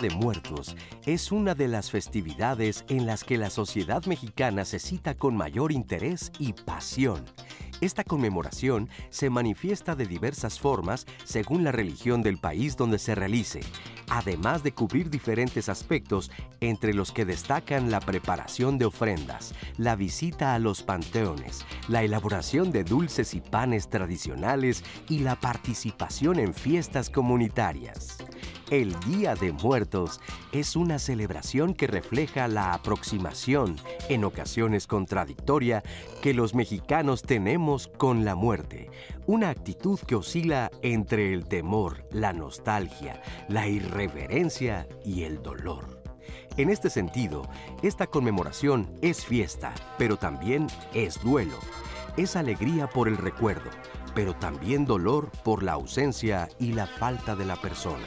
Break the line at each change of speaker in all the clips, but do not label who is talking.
De Muertos es una de las festividades en las que la sociedad mexicana se cita con mayor interés y pasión. Esta conmemoración se manifiesta de diversas formas según la religión del país donde se realice, además de cubrir diferentes aspectos entre los que destacan la preparación de ofrendas, la visita a los panteones, la elaboración de dulces y panes tradicionales y la participación en fiestas comunitarias. El Día de Muertos es una celebración que refleja la aproximación, en ocasiones contradictoria, que los mexicanos tenemos con la muerte, una actitud que oscila entre el temor, la nostalgia, la irreverencia y el dolor. En este sentido, esta conmemoración es fiesta, pero también es duelo. Es alegría por el recuerdo, pero también dolor por la ausencia y la falta de la persona.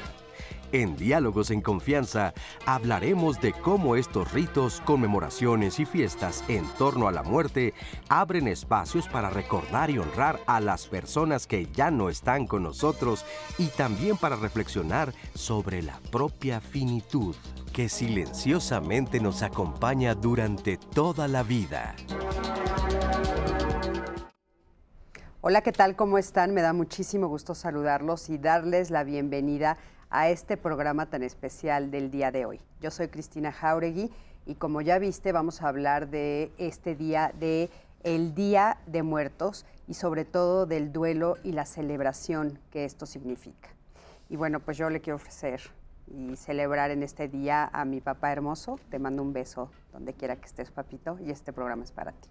En Diálogos en Confianza hablaremos de cómo estos ritos, conmemoraciones y fiestas en torno a la muerte abren espacios para recordar y honrar a las personas que ya no están con nosotros y también para reflexionar sobre la propia finitud que silenciosamente nos acompaña durante toda la vida.
Hola, ¿qué tal? ¿Cómo están? Me da muchísimo gusto saludarlos y darles la bienvenida a este programa tan especial del día de hoy. Yo soy Cristina Jauregui y como ya viste vamos a hablar de este día de el Día de Muertos y sobre todo del duelo y la celebración que esto significa. Y bueno, pues yo le quiero ofrecer y celebrar en este día a mi papá hermoso. Te mando un beso donde quiera que estés, papito, y este programa es para ti.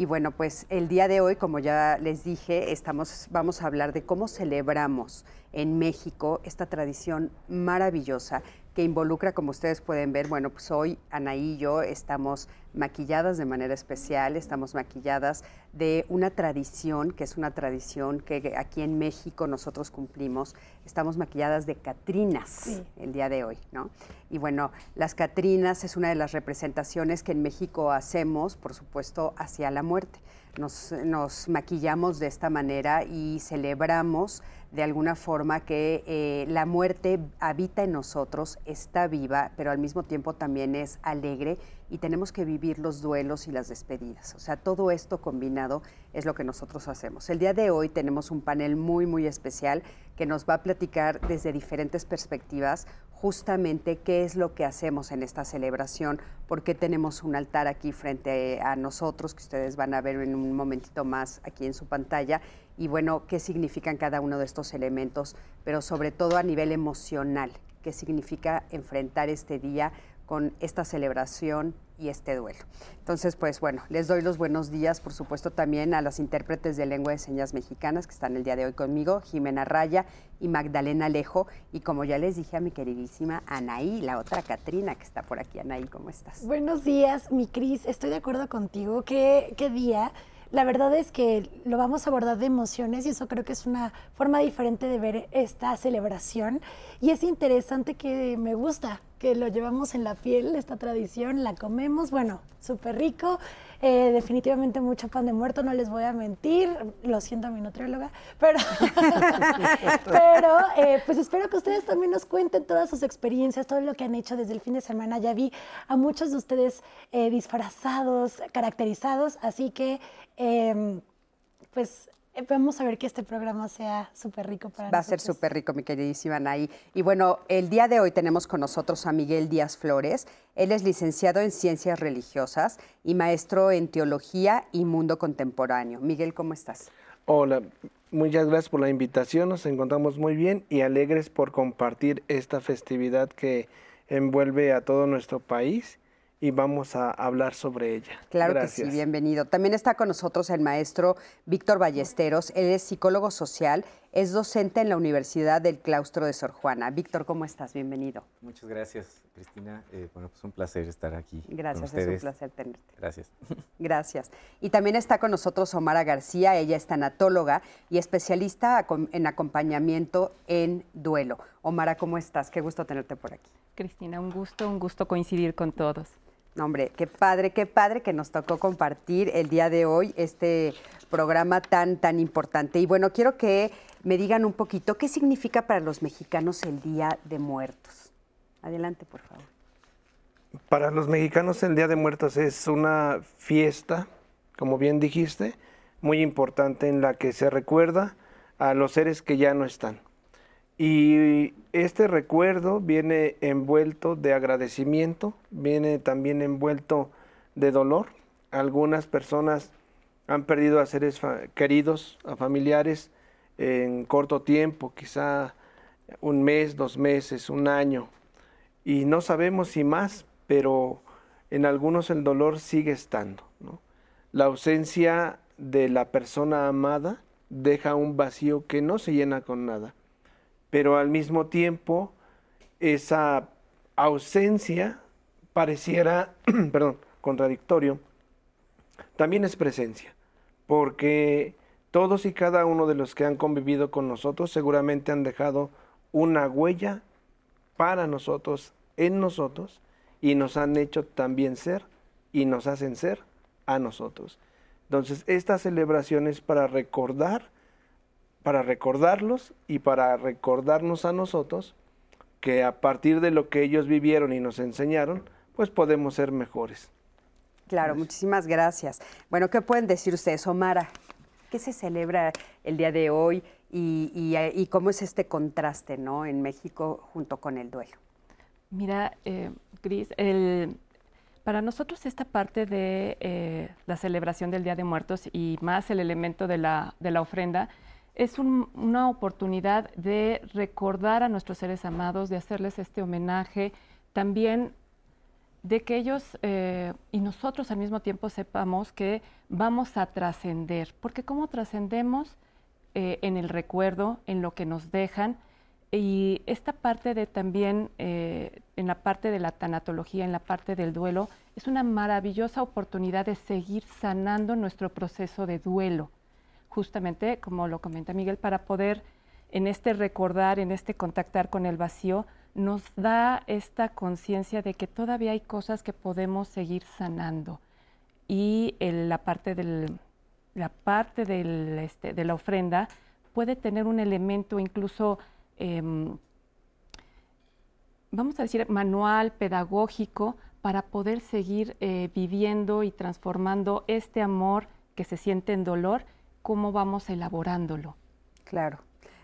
Y bueno, pues el día de hoy, como ya les dije, estamos, vamos a hablar de cómo celebramos en México esta tradición maravillosa que involucra, como ustedes pueden ver, bueno, pues hoy Anaí y yo estamos maquilladas de manera especial, estamos maquilladas de una tradición, que es una tradición que aquí en México nosotros cumplimos, estamos maquilladas de Catrinas el día de hoy, ¿no? Y bueno, las Catrinas es una de las representaciones que en México hacemos, por supuesto, hacia la muerte. Nos, nos maquillamos de esta manera y celebramos de alguna forma que eh, la muerte habita en nosotros, está viva, pero al mismo tiempo también es alegre y tenemos que vivir los duelos y las despedidas. O sea, todo esto combinado es lo que nosotros hacemos. El día de hoy tenemos un panel muy, muy especial que nos va a platicar desde diferentes perspectivas justamente qué es lo que hacemos en esta celebración, por qué tenemos un altar aquí frente a nosotros, que ustedes van a ver en un momentito más aquí en su pantalla, y bueno, qué significan cada uno de estos elementos, pero sobre todo a nivel emocional, qué significa enfrentar este día con esta celebración y este duelo. Entonces, pues bueno, les doy los buenos días, por supuesto, también a las intérpretes de lengua de señas mexicanas que están el día de hoy conmigo, Jimena Raya y Magdalena Alejo, y como ya les dije a mi queridísima Anaí, la otra Catrina que está por aquí. Anaí, ¿cómo estás?
Buenos días, mi Cris, estoy de acuerdo contigo. ¿Qué, qué día? La verdad es que lo vamos a abordar de emociones y eso creo que es una forma diferente de ver esta celebración. Y es interesante que me gusta que lo llevamos en la piel, esta tradición, la comemos, bueno, súper rico. Eh, definitivamente mucho pan de muerto, no les voy a mentir, lo siento a mi nutrióloga, pero, pero eh, pues espero que ustedes también nos cuenten todas sus experiencias, todo lo que han hecho desde el fin de semana. Ya vi a muchos de ustedes eh, disfrazados, caracterizados, así que em, pues vamos a ver que este programa sea súper rico para
Va a ser súper rico, mi queridísima Anaí. Y bueno, el día de hoy tenemos con nosotros a Miguel Díaz Flores. Él es licenciado en Ciencias Religiosas y maestro en Teología y Mundo Contemporáneo. Miguel, ¿cómo estás?
Hola, muchas gracias por la invitación. Nos encontramos muy bien y alegres por compartir esta festividad que envuelve a todo nuestro país y vamos a hablar sobre ella.
Claro que sí, bienvenido. También está con nosotros el maestro Víctor Ballesteros. Él es psicólogo social, es docente en la Universidad del Claustro de Sor Juana. Víctor, ¿cómo estás? Bienvenido.
Muchas gracias, Cristina. Eh, bueno, pues un placer estar aquí.
Gracias,
es
un placer tenerte.
Gracias.
Gracias. Y también está con nosotros Omara García. Ella es tanatóloga y especialista en acompañamiento en duelo. Omara, ¿cómo estás? Qué gusto tenerte por aquí.
Cristina, un gusto, un gusto coincidir con todos.
No, hombre, qué padre, qué padre que nos tocó compartir el día de hoy este programa tan, tan importante. Y bueno, quiero que me digan un poquito qué significa para los mexicanos el Día de Muertos. Adelante, por favor.
Para los mexicanos el Día de Muertos es una fiesta, como bien dijiste, muy importante en la que se recuerda a los seres que ya no están. Y este recuerdo viene envuelto de agradecimiento, viene también envuelto de dolor. Algunas personas han perdido a seres queridos, a familiares en corto tiempo, quizá un mes, dos meses, un año. Y no sabemos si más, pero en algunos el dolor sigue estando. La ausencia de la persona amada deja un vacío que no se llena con nada pero al mismo tiempo esa ausencia pareciera, perdón, contradictorio, también es presencia, porque todos y cada uno de los que han convivido con nosotros seguramente han dejado una huella para nosotros, en nosotros, y nos han hecho también ser y nos hacen ser a nosotros. Entonces, esta celebración es para recordar para recordarlos y para recordarnos a nosotros que a partir de lo que ellos vivieron y nos enseñaron, pues podemos ser mejores.
Claro, muchísimas gracias. Bueno, ¿qué pueden decir ustedes, Omara? ¿Qué se celebra el día de hoy y, cómo es este contraste ¿no? en México junto con el duelo?
Mira, eh, Gris, para nosotros esta parte de eh, la celebración del Día de Muertos y más el elemento de la, de la ofrenda, es una oportunidad de recordar a nuestros seres amados, de hacerles este homenaje, también de que ellos eh, y nosotros al mismo tiempo sepamos que vamos a trascender, porque cómo trascendemos eh, en el recuerdo, en lo que nos dejan, y esta parte de también, eh, en la parte de la tanatología, en la parte del duelo, es una maravillosa oportunidad de seguir sanando nuestro proceso de duelo justamente, como lo comenta Miguel, para poder en este recordar, en este contactar con el vacío, nos da esta conciencia de que todavía hay cosas que podemos seguir sanando. Y la parte, del, la, parte del, este, de la ofrenda puede tener un elemento incluso, em, vamos a decir, manual, pedagógico, para poder seguir eh, viviendo y transformando este amor que se siente en dolor cómo vamos elaborándolo.
Claro.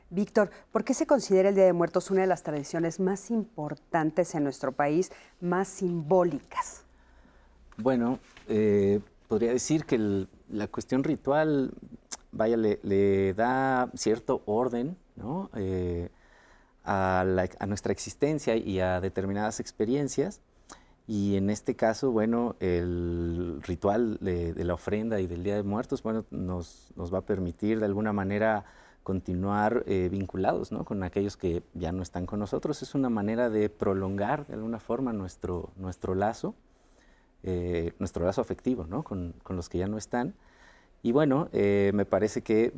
Víctor, ¿por qué se considera el Día de Muertos una de las tradiciones más importantes en nuestro país, más simbólicas?
Bueno, eh, podría decir que la cuestión ritual, vaya, le, da cierto orden eh, a, nuestra existencia y a determinadas experiencias. Y en este caso, bueno, el ritual de, la ofrenda y del Día de Muertos, bueno, nos, nos va a permitir de alguna manera continuar eh, vinculados ¿no? con aquellos que ya no están con nosotros. Es una manera de prolongar de alguna forma nuestro, nuestro lazo, eh, nuestro lazo afectivo ¿no? con, con, los que ya no están. Y bueno, eh, me parece que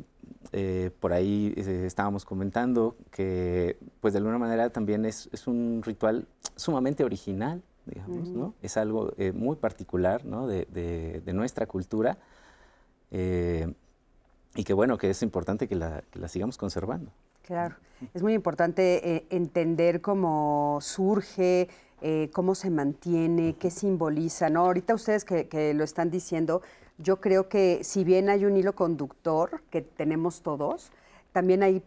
por ahí estábamos comentando que pues de alguna manera también es, es un ritual sumamente original, digamos, ¿no? Es algo eh, muy particular, ¿no? De, de, nuestra cultura eh, y que, bueno, que es importante que la, que la sigamos conservando.
Claro, es muy importante eh, entender cómo surge, cómo se mantiene, qué simboliza, ¿no? Ahorita ustedes que, que, lo están diciendo, yo creo que si bien hay un hilo conductor que tenemos todos, también hay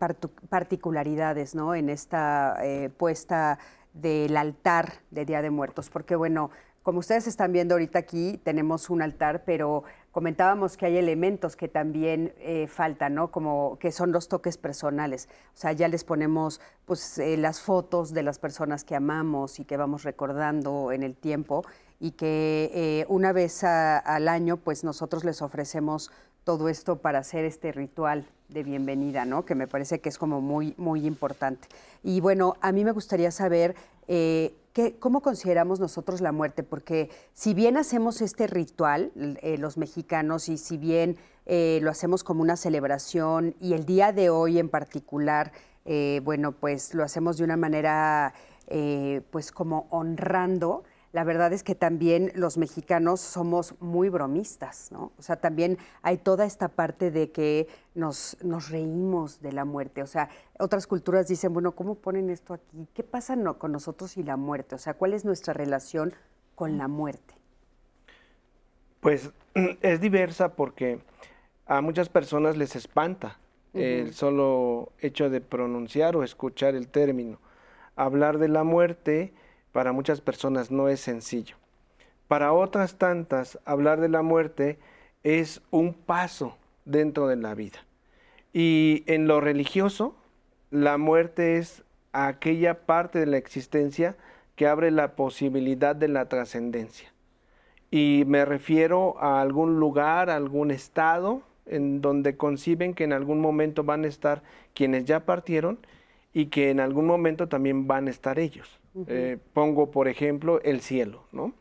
particularidades, ¿no? En esta puesta del altar de Día de Muertos, porque bueno, como ustedes están viendo ahorita aquí, tenemos un altar, pero comentábamos que hay elementos que también eh, faltan, ¿no? Como que son los toques personales. O sea, ya les ponemos pues eh, las fotos de las personas que amamos y que vamos recordando en el tiempo y que eh, una vez al año pues nosotros les ofrecemos todo esto para hacer este ritual de bienvenida, ¿no? Que me parece que es como muy, muy importante. Y bueno, a mí me gustaría saber eh, cómo consideramos nosotros la muerte, porque si bien hacemos este ritual, eh, los mexicanos, y si bien eh, lo hacemos como una celebración, y el día de hoy en particular, bueno, pues lo hacemos de una manera, pues como honrando la verdad es que también los mexicanos somos muy bromistas, ¿no? O sea, también hay toda esta parte de que nos, nos reímos de la muerte. O sea, otras culturas dicen, bueno, ¿cómo ponen esto aquí? ¿Qué pasa con nosotros y la muerte? O sea, ¿cuál es nuestra relación con la muerte?
Pues es diversa porque a muchas personas les espanta el solo hecho de pronunciar o escuchar el término. Hablar de la muerte para muchas personas no es sencillo. Para otras tantas, hablar de la muerte es un paso dentro de la vida. Y en lo religioso, la muerte es aquella parte de la existencia que abre la posibilidad de la trascendencia. Y me refiero a algún lugar, algún estado en donde conciben que en algún momento van a estar quienes ya partieron y que en algún momento también van a estar ellos. Eh, pongo, por ejemplo, el cielo, ¿no?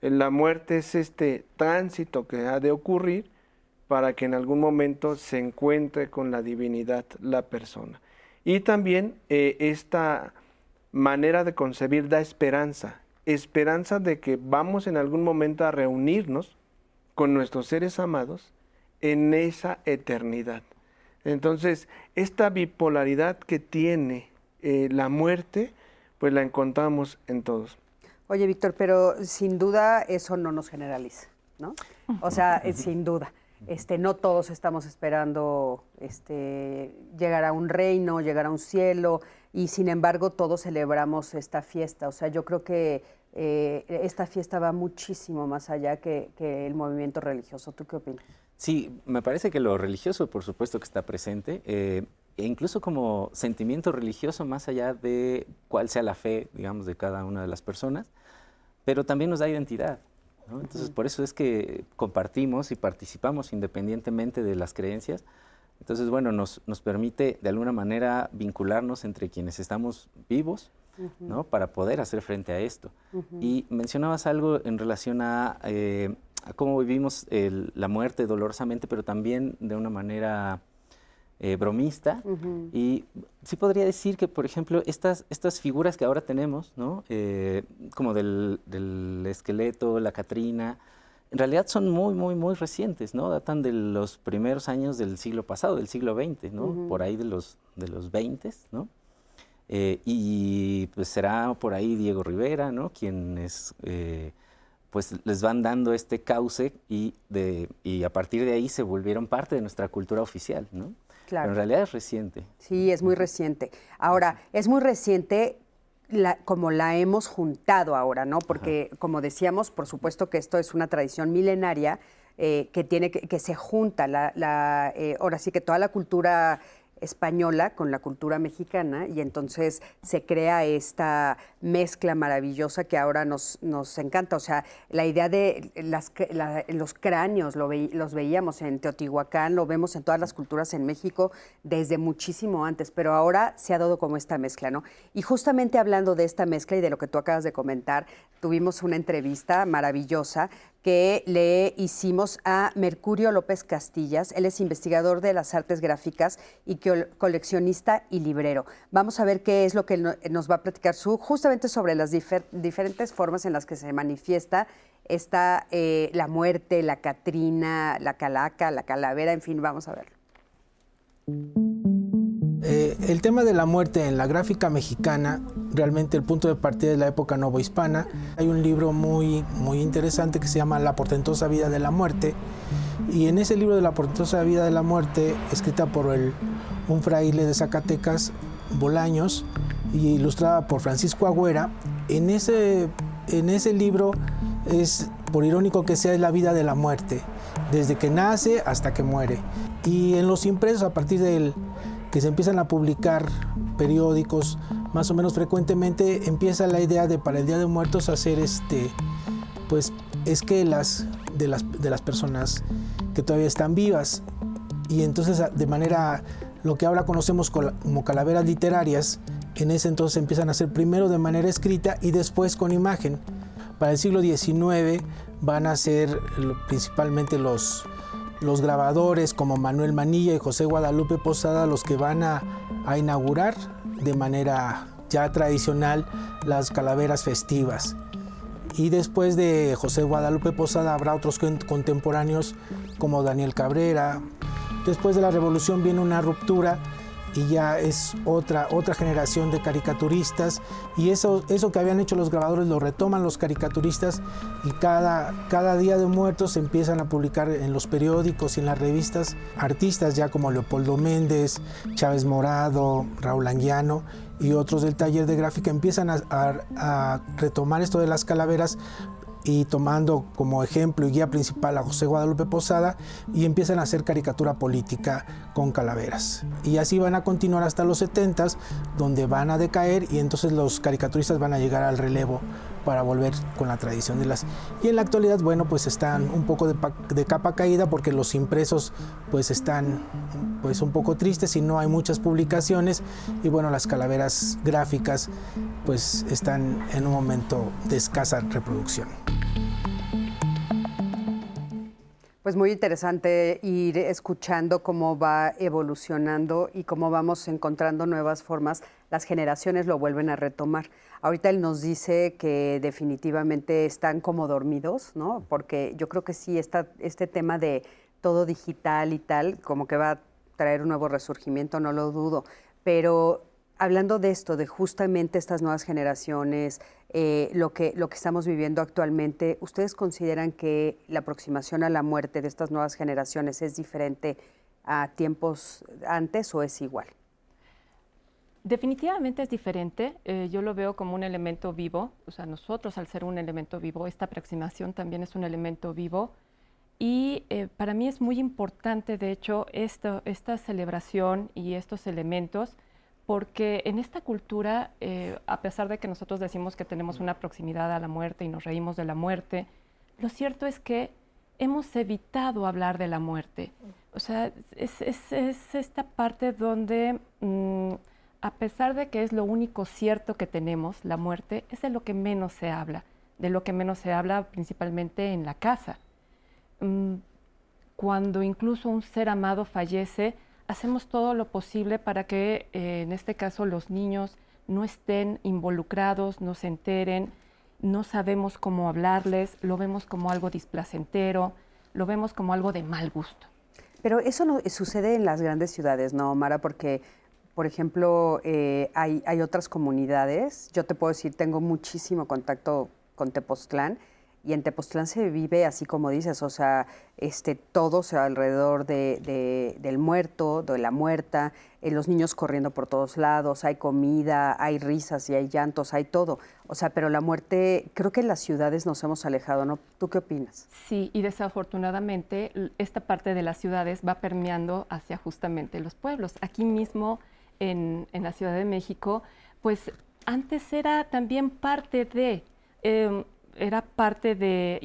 La muerte es este tránsito que ha de ocurrir para que en algún momento se encuentre con la divinidad la persona. Y también eh, esta manera de concebir da esperanza, esperanza de que vamos en algún momento a reunirnos con nuestros seres amados en esa eternidad. Entonces, esta bipolaridad que tiene eh, la muerte, pues la encontramos en todos.
Oye, Víctor, pero sin duda eso no nos generaliza, ¿no? O sea, eh, sin duda. Este, no todos estamos esperando este, llegar a un reino, llegar a un cielo, y sin embargo todos celebramos esta fiesta. O sea, yo creo que eh, esta fiesta va muchísimo más allá que, que el movimiento religioso. ¿Tú qué opinas?
Sí, me parece que lo religioso, por supuesto que está presente, eh, e incluso como sentimiento religioso, más allá de cuál sea la fe, digamos, de cada una de las personas, pero también nos da identidad. Entonces, por eso es que compartimos y participamos independientemente de las creencias. Entonces, bueno, nos, nos permite de alguna manera vincularnos entre quienes estamos vivos, ¿no? Para poder hacer frente a esto. Y mencionabas algo en relación a eh, cómo vivimos la muerte dolorosamente, pero también de una manera eh, bromista. Y sí podría decir que, por ejemplo, estas, estas figuras que ahora tenemos, ¿no? Eh, como del, esqueleto, la Catrina, en realidad son muy, muy, muy recientes, ¿no? Datan de los primeros años del siglo pasado, del siglo XX, ¿no? Por ahí de los, de los 20, ¿no? Eh, y pues será por ahí Diego Rivera, ¿no? Quien es pues les van dando este cauce y, de, y a partir de ahí se volvieron parte de nuestra cultura oficial, ¿no? Claro. Pero en realidad es reciente.
Sí, es muy reciente. Ahora, es muy reciente la, como la hemos juntado ahora, ¿no? Porque, como decíamos, por supuesto que esto es una tradición milenaria eh, que tiene que, se junta la, la eh, ahora sí que toda la cultura española con la cultura mexicana y entonces se crea esta mezcla maravillosa que ahora nos, nos encanta. O sea, la idea de los cráneos, lo los veíamos en Teotihuacán, lo vemos en todas las culturas en México desde muchísimo antes, pero ahora se ha dado como esta mezcla, ¿no? Y justamente hablando de esta mezcla y de lo que tú acabas de comentar, tuvimos una entrevista maravillosa que le hicimos a Mercurio López Castillas. Él es investigador de las artes gráficas y coleccionista y librero. Vamos a ver qué es lo que nos va a platicar su, justamente sobre las diferentes formas en las que se manifiesta esta, eh, la muerte, la catrina, la calaca, la calavera, en fin, vamos a verlo.
Eh, el tema de la muerte en la gráfica mexicana, realmente el punto de partida es la época novohispana. Hay un libro muy, muy interesante que se llama La portentosa vida de la muerte. Y en ese libro de La portentosa vida de la muerte, escrita por el, un fraile de Zacatecas, Bolaños, y ilustrada por Francisco Agüera, en ese, en ese libro es, por irónico que sea, es la vida de la muerte, desde que nace hasta que muere. Y en los impresos, a partir del que se empiezan a publicar periódicos más o menos frecuentemente, empieza la idea de para el Día de Muertos hacer este, pues esquelas de las, de las personas que todavía están vivas. Y entonces de manera, lo que ahora conocemos como calaveras literarias, en ese entonces empiezan a hacer primero de manera escrita y después con imagen. Para el siglo XIX van a ser principalmente los, los grabadores como Manuel Manilla y José Guadalupe Posada los que van a, inaugurar de manera ya tradicional las calaveras festivas. Y después de José Guadalupe Posada habrá otros contemporáneos como Daniel Cabrera. Después de la revolución viene una ruptura y ya es otra, otra generación de caricaturistas. Y eso, eso que habían hecho los grabadores lo retoman los caricaturistas y cada, cada día de muertos empiezan a publicar en los periódicos y en las revistas artistas ya como Leopoldo Méndez, Chávez Morado, Raúl Anguiano y otros del taller de gráfica empiezan a retomar esto de las calaveras y tomando como ejemplo y guía principal a José Guadalupe Posada y empiezan a hacer caricatura política con calaveras. Y así van a continuar hasta los 70 donde van a decaer y entonces los caricaturistas van a llegar al relevo para volver con la tradición de las... Y en la actualidad, bueno, pues están un poco de, de, capa caída porque los impresos pues están pues un poco tristes y no hay muchas publicaciones y bueno, las calaveras gráficas pues están en un momento de escasa reproducción.
Pues muy interesante ir escuchando cómo va evolucionando y cómo vamos encontrando nuevas formas. Las generaciones lo vuelven a retomar. Ahorita él nos dice que definitivamente están como dormidos, ¿no? Porque yo creo que sí, está este tema de todo digital y tal, como que va a traer un nuevo resurgimiento, no lo dudo. Pero hablando de esto, de justamente estas nuevas generaciones, eh, lo, que, lo que estamos viviendo actualmente, ¿ustedes consideran que la aproximación a la muerte de estas nuevas generaciones es diferente a tiempos antes o es igual?
Definitivamente es diferente. Eh, yo lo veo como un elemento vivo. O sea, nosotros al ser un elemento vivo, esta aproximación también es un elemento vivo. Y eh, para mí es muy importante, de hecho, esta celebración y estos elementos porque en esta cultura, eh, a pesar de que nosotros decimos que tenemos una proximidad a la muerte y nos reímos de la muerte, lo cierto es que hemos evitado hablar de la muerte. O sea, es, esta parte donde, mm, a pesar de que es lo único cierto que tenemos, la muerte, es de lo que menos se habla, de lo que menos se habla principalmente en la casa. Mm, cuando incluso un ser amado fallece, hacemos todo lo posible para que, eh, en este caso, los niños no estén involucrados, no se enteren, no sabemos cómo hablarles, lo vemos como algo displacentero, lo vemos como algo de mal gusto.
Pero eso no sucede en las grandes ciudades, ¿no, Mara? Porque, por ejemplo, eh, hay, otras comunidades, yo te puedo decir, tengo muchísimo contacto con Tepoztlán, y en Tepoztlán se vive así como dices, o sea, este, todo se alrededor de, del muerto, de la muerta, eh, los niños corriendo por todos lados, hay comida, hay risas y hay llantos, hay todo. O sea, pero la muerte, creo que en las ciudades nos hemos alejado, ¿no? ¿Tú qué opinas?
Sí, y desafortunadamente esta parte de las ciudades va permeando hacia justamente los pueblos. Aquí mismo, en, en la Ciudad de México, pues antes era también parte de... Em, era parte de,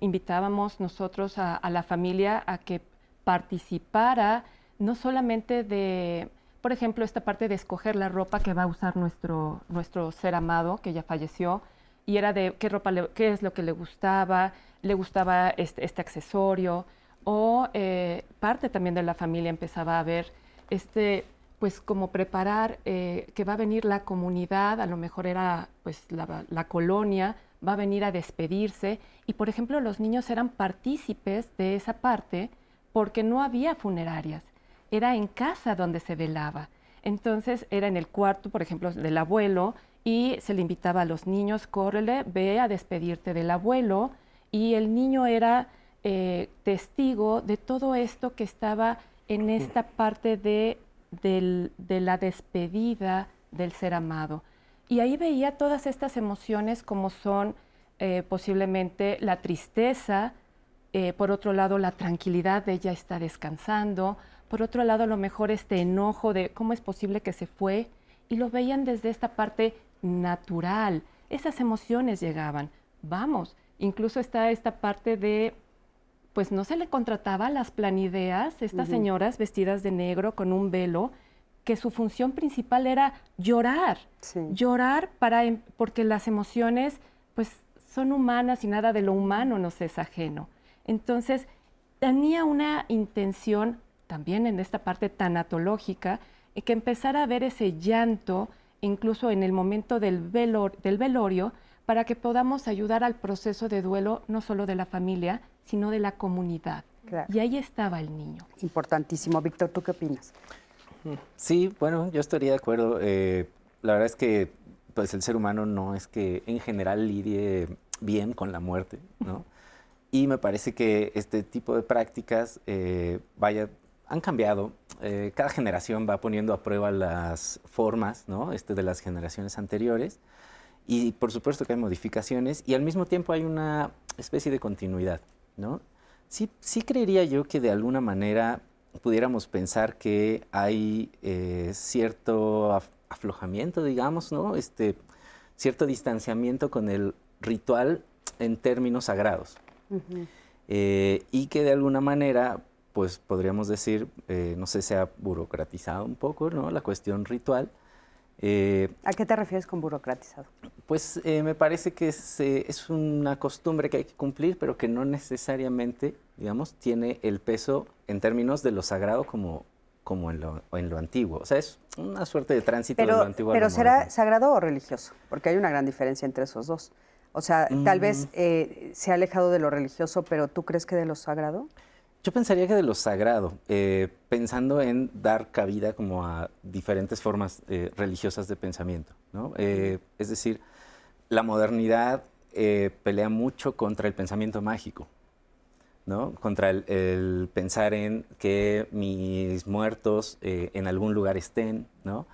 invitábamos nosotros a, la familia a que participara no solamente de, por ejemplo, esta parte de escoger la ropa que va a usar nuestro, nuestro ser amado, que ya falleció, y era de qué ropa, qué es lo que le gustaba, le gustaba este, este accesorio, o eh, parte también de la familia empezaba a ver este, pues como preparar eh, que va a venir la comunidad, a lo mejor era pues la, la colonia, va a venir a despedirse. Y, por ejemplo, los niños eran partícipes de esa parte porque no había funerarias, era en casa donde se velaba. Entonces era en el cuarto, por ejemplo, del abuelo y se le invitaba a los niños, córrele, ve a despedirte del abuelo y el niño era eh, testigo de todo esto que estaba en esta parte de, de la despedida del ser amado. Y ahí veía todas estas emociones como son eh, posiblemente la tristeza, eh, por otro lado la tranquilidad de ella está descansando, por otro lado a lo mejor este enojo de cómo es posible que se fue, y lo veían desde esta parte natural. Esas emociones llegaban. Vamos, incluso está esta parte de, pues no se le contrataba a las planideas, estas señoras vestidas de negro con un velo, que su función principal era llorar, llorar para, em, porque las emociones pues son humanas y nada de lo humano nos es ajeno. Entonces, tenía una intención también en esta parte tanatológica, eh, que empezara a ver ese llanto, incluso en el momento del, del velorio, para que podamos ayudar al proceso de duelo no solo de la familia, sino de la comunidad.
Claro.
Y ahí estaba el niño.
Importantísimo. Víctor, ¿tú qué opinas?
Sí, bueno, yo estaría de acuerdo. Eh, la verdad es que pues el ser humano no es que en general lidie bien con la muerte, ¿no? Y me parece que este tipo de prácticas, eh, vaya, han cambiado. Eh, cada generación va poniendo a prueba las formas, ¿no? Este, de las generaciones anteriores. Y por supuesto que hay modificaciones y al mismo tiempo hay una especie de continuidad, ¿no? Sí, sí creería yo que de alguna manera pudiéramos pensar que hay eh, cierto af- aflojamiento, digamos, ¿no? Este, cierto distanciamiento con el ritual en términos sagrados. Eh, y que de alguna manera, pues podríamos decir, eh, no sé, se ha burocratizado un poco, ¿no? La cuestión ritual. Eh,
¿A qué te refieres con burocratizado?
pues eh, me parece que es, eh, es una costumbre que hay que cumplir, pero que no necesariamente, digamos, tiene el peso en términos de lo sagrado como, como en, lo, en lo antiguo. O sea, es una suerte de tránsito de lo
Pero,
antiguo a
pero
lo
¿será
moderno.
sagrado o religioso? Porque hay una gran diferencia entre esos dos. O sea, tal vez
Mm.
eh, se ha alejado de lo religioso, pero ¿tú crees que de lo sagrado?
Yo pensaría que de lo sagrado, eh, pensando en dar cabida como a diferentes formas eh, religiosas de pensamiento, ¿no? Eh, es decir, la modernidad eh, pelea mucho contra el pensamiento mágico, ¿no? Contra el, el pensar en que mis muertos eh, en algún lugar estén, ¿no?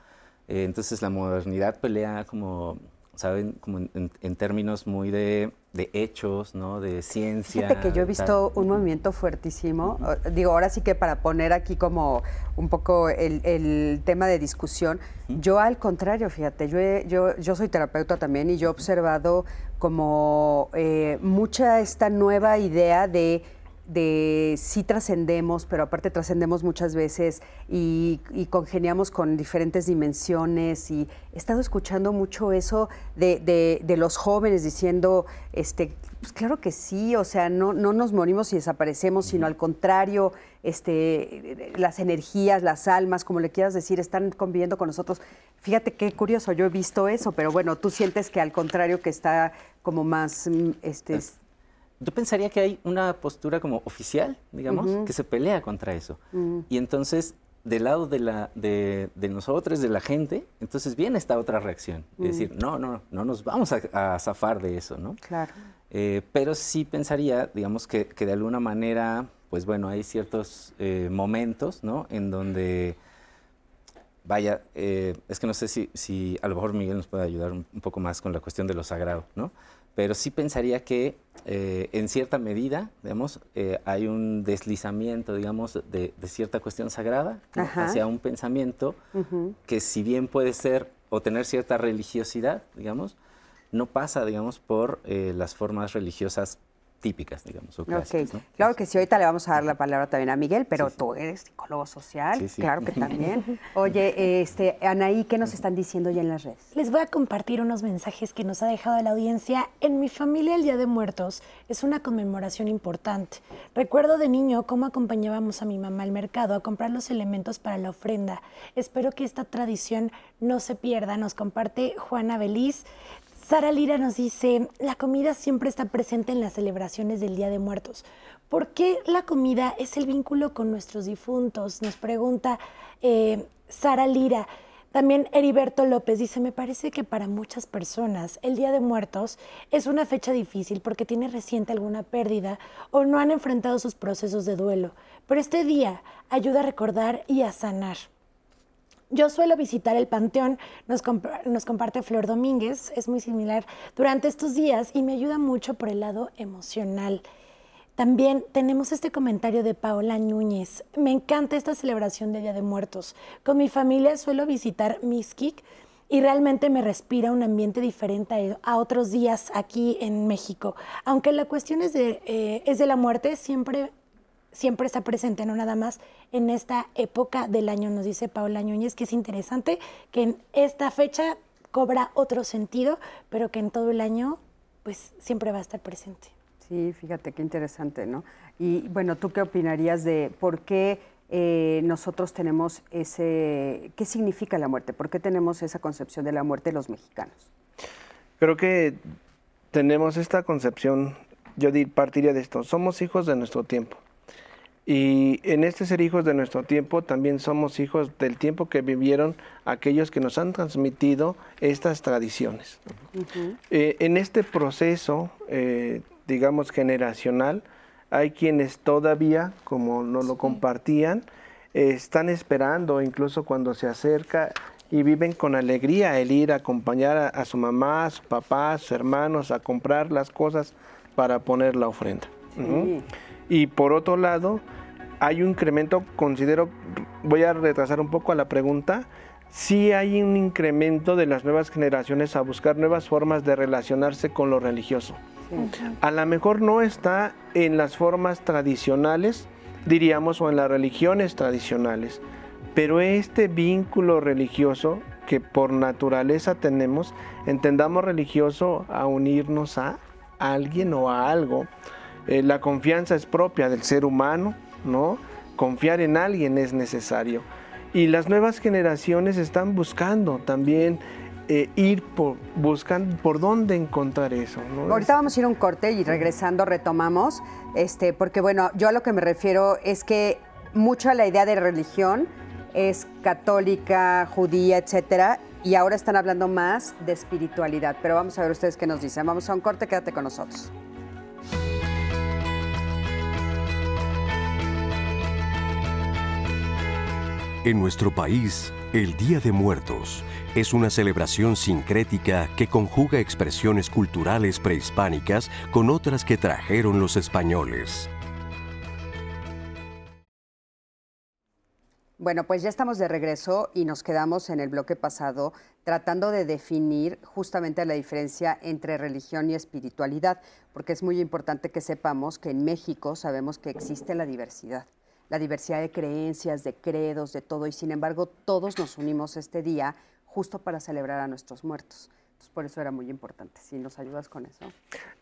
Eh, entonces la modernidad pelea como, ¿saben? Como en, términos muy de, de hechos, ¿no? De ciencia.
Fíjate que yo he
tal.
visto un movimiento fuertísimo. Digo, ahora sí que para poner aquí como un poco el, el tema de discusión, yo al contrario, fíjate, yo, he- yo, yo soy terapeuta también y yo he observado como eh, mucha esta nueva idea de de sí trascendemos, pero aparte trascendemos muchas veces y, y congeniamos con diferentes dimensiones y he estado escuchando mucho eso de, de- de los jóvenes diciendo, este, pues claro que sí, o sea, no, no nos morimos y desaparecemos, sino al contrario, este, las energías, las almas, como le quieras decir, están conviviendo con nosotros. Fíjate qué curioso, yo he visto eso, pero bueno, tú sientes que al contrario que está como más, mm, este,
Yo pensaría que hay una postura como oficial, digamos, que se pelea contra eso.
Mm.
Y entonces, del lado de, la, de, de nosotros, de la gente, entonces viene esta otra reacción.
Mm.
Es decir, no, no, no nos vamos a, a zafar de eso, ¿no?
claro.
Eh, pero sí pensaría, digamos, que, que de alguna manera, pues bueno, hay ciertos eh, momentos, ¿no? En donde, vaya, eh, es que no sé si, si a lo mejor Miguel nos puede ayudar un, un poco más con la cuestión de lo sagrado, ¿no? Pero sí pensaría que eh, en cierta medida, digamos, eh, hay un deslizamiento, digamos, de, de cierta cuestión sagrada hacia un pensamiento que si bien puede ser o tener cierta religiosidad, digamos, no pasa, digamos, por eh, las formas religiosas típicas, digamos, o
Ok,
clásicas, ¿no?
claro que sí, ahorita le vamos a dar la palabra también a Miguel, pero
Sí, sí.
tú eres psicólogo social,
Sí, sí.
claro que también. Oye, este, Anaí, ¿qué nos están diciendo ya en las redes?
Les voy a compartir unos mensajes que nos ha dejado la audiencia. En mi familia el Día de Muertos es una conmemoración importante. Recuerdo de niño cómo acompañábamos a mi mamá al mercado a comprar los elementos para la ofrenda. Espero que esta tradición no se pierda. Nos comparte Juana Beliz. Sara Lira nos dice, la comida siempre está presente en las celebraciones del Día de Muertos. ¿Por qué la comida es el vínculo con nuestros difuntos? Nos pregunta eh, Sara Lira. También Heriberto López dice, me parece que para muchas personas el Día de Muertos es una fecha difícil porque tiene reciente alguna pérdida o no han enfrentado sus procesos de duelo, pero este día ayuda a recordar y a sanar. Yo suelo visitar el Panteón, nos, comp- nos comparte Flor Domínguez, es muy similar durante estos días y me ayuda mucho por el lado emocional. También tenemos este comentario de Paola Núñez. Me encanta esta celebración del Día de Muertos. Con mi familia suelo visitar Mixquic y realmente me respira un ambiente diferente a, a otros días aquí en México. Aunque la cuestión es de, eh, es de la muerte, siempre siempre está presente, no nada más en esta época del año, nos dice Paola Núñez, que es interesante que en esta fecha cobra otro sentido, pero que en todo el año pues siempre va a estar presente.
Sí, fíjate qué interesante, ¿no? Y bueno, ¿tú qué opinarías de por qué eh, nosotros tenemos ese, qué significa la muerte? ¿Por qué tenemos esa concepción de la muerte los mexicanos?
Creo que tenemos esta concepción, yo partiría de esto, somos hijos de nuestro tiempo. Y en este ser hijos de nuestro tiempo también somos hijos del tiempo que vivieron aquellos que nos han transmitido estas tradiciones. Eh, en este proceso, eh, digamos, generacional, hay quienes todavía, como nos lo compartían, están esperando, incluso cuando se acerca, y viven con alegría el ir a acompañar a, su mamá, a su papá, a sus hermanos, a comprar las cosas para poner la ofrenda. Y por otro lado, hay un incremento, considero, voy a retrasar un poco a la pregunta, sí hay un incremento de las nuevas generaciones a buscar nuevas formas de relacionarse con lo religioso. A lo mejor no está en las formas tradicionales, diríamos, o en las religiones tradicionales, pero este vínculo religioso que por naturaleza tenemos, entendamos religioso a unirnos a alguien o a algo. Eh, la confianza es propia del ser humano, ¿no? Confiar en alguien es necesario. Y las nuevas generaciones están buscando también eh, ir por, buscan por dónde encontrar eso.
Ahorita vamos a ir a un corte y regresando retomamos, este, porque bueno, yo a lo que me refiero es que mucha la idea de religión es católica, judía, etcétera, y ahora están hablando más de espiritualidad. Pero vamos a ver ustedes qué nos dicen. Vamos a un corte, quédate con nosotros.
En nuestro país, el Día de Muertos es una celebración sincrética que conjuga expresiones culturales prehispánicas con otras que trajeron los españoles.
Bueno, pues ya estamos de regreso y nos quedamos en el bloque pasado tratando de definir justamente la diferencia entre religión y espiritualidad, porque es muy importante que sepamos que en México sabemos que existe la diversidad la diversidad de creencias, de credos, de todo, y sin embargo todos nos unimos este día justo para celebrar a nuestros muertos. Entonces, por eso era muy importante. Si nos ayudas con eso.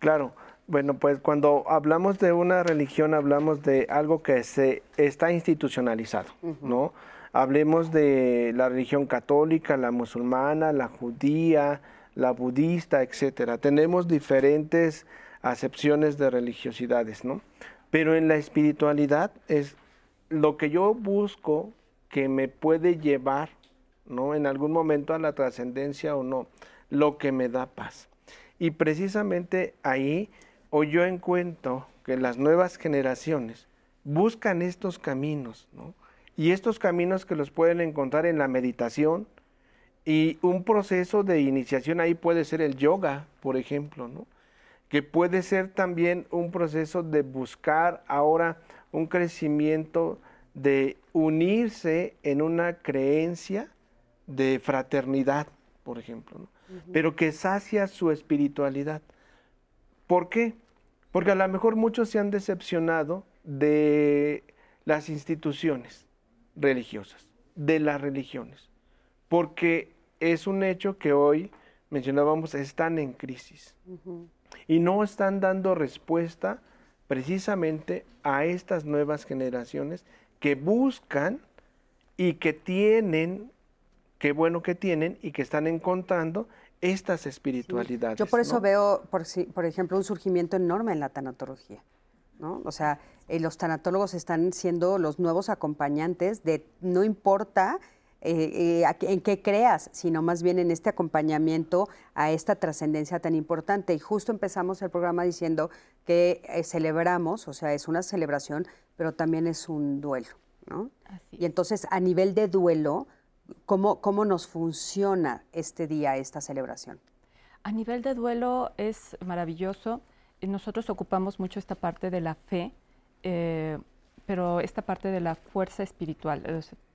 Claro. Bueno, pues cuando hablamos de una religión, hablamos de algo que se está institucionalizado, ¿no? Hablemos de la religión católica, la musulmana, la judía, la budista, etcétera. Tenemos diferentes acepciones de religiosidades, ¿no? Pero en la espiritualidad es lo que yo busco que me puede llevar, ¿no? En algún momento a la trascendencia o no, lo que me da paz. Y precisamente ahí hoy yo encuentro que las nuevas generaciones buscan estos caminos, ¿no? Y estos caminos que los pueden encontrar en la meditación y un proceso de iniciación ahí puede ser el yoga, por ejemplo, ¿no? Que puede ser también un proceso de buscar ahora un crecimiento de unirse en una creencia de fraternidad, por ejemplo, pero que sacia su espiritualidad. ¿Por qué? Porque a lo mejor muchos se han decepcionado de las instituciones religiosas, de las religiones, porque es un hecho que hoy, mencionábamos, están en crisis y no están dando respuesta precisamente a estas nuevas generaciones que buscan y que tienen, qué bueno que tienen y que están encontrando estas espiritualidades.
Yo por eso veo, por, por, ejemplo, un surgimiento enorme en la tanatología. ¿no? O sea, eh, los tanatólogos están siendo los nuevos acompañantes de, no importa eh, eh, en qué creas, sino más bien en este acompañamiento a esta trascendencia tan importante. Y justo empezamos el programa diciendo que eh, celebramos, o sea, es una celebración, pero también es un duelo, ¿no? Y entonces, a nivel de duelo, ¿cómo, ¿cómo nos funciona este día, esta celebración?
A nivel de duelo es maravilloso. Nosotros ocupamos mucho esta parte de la fe, pero esta parte de la fuerza espiritual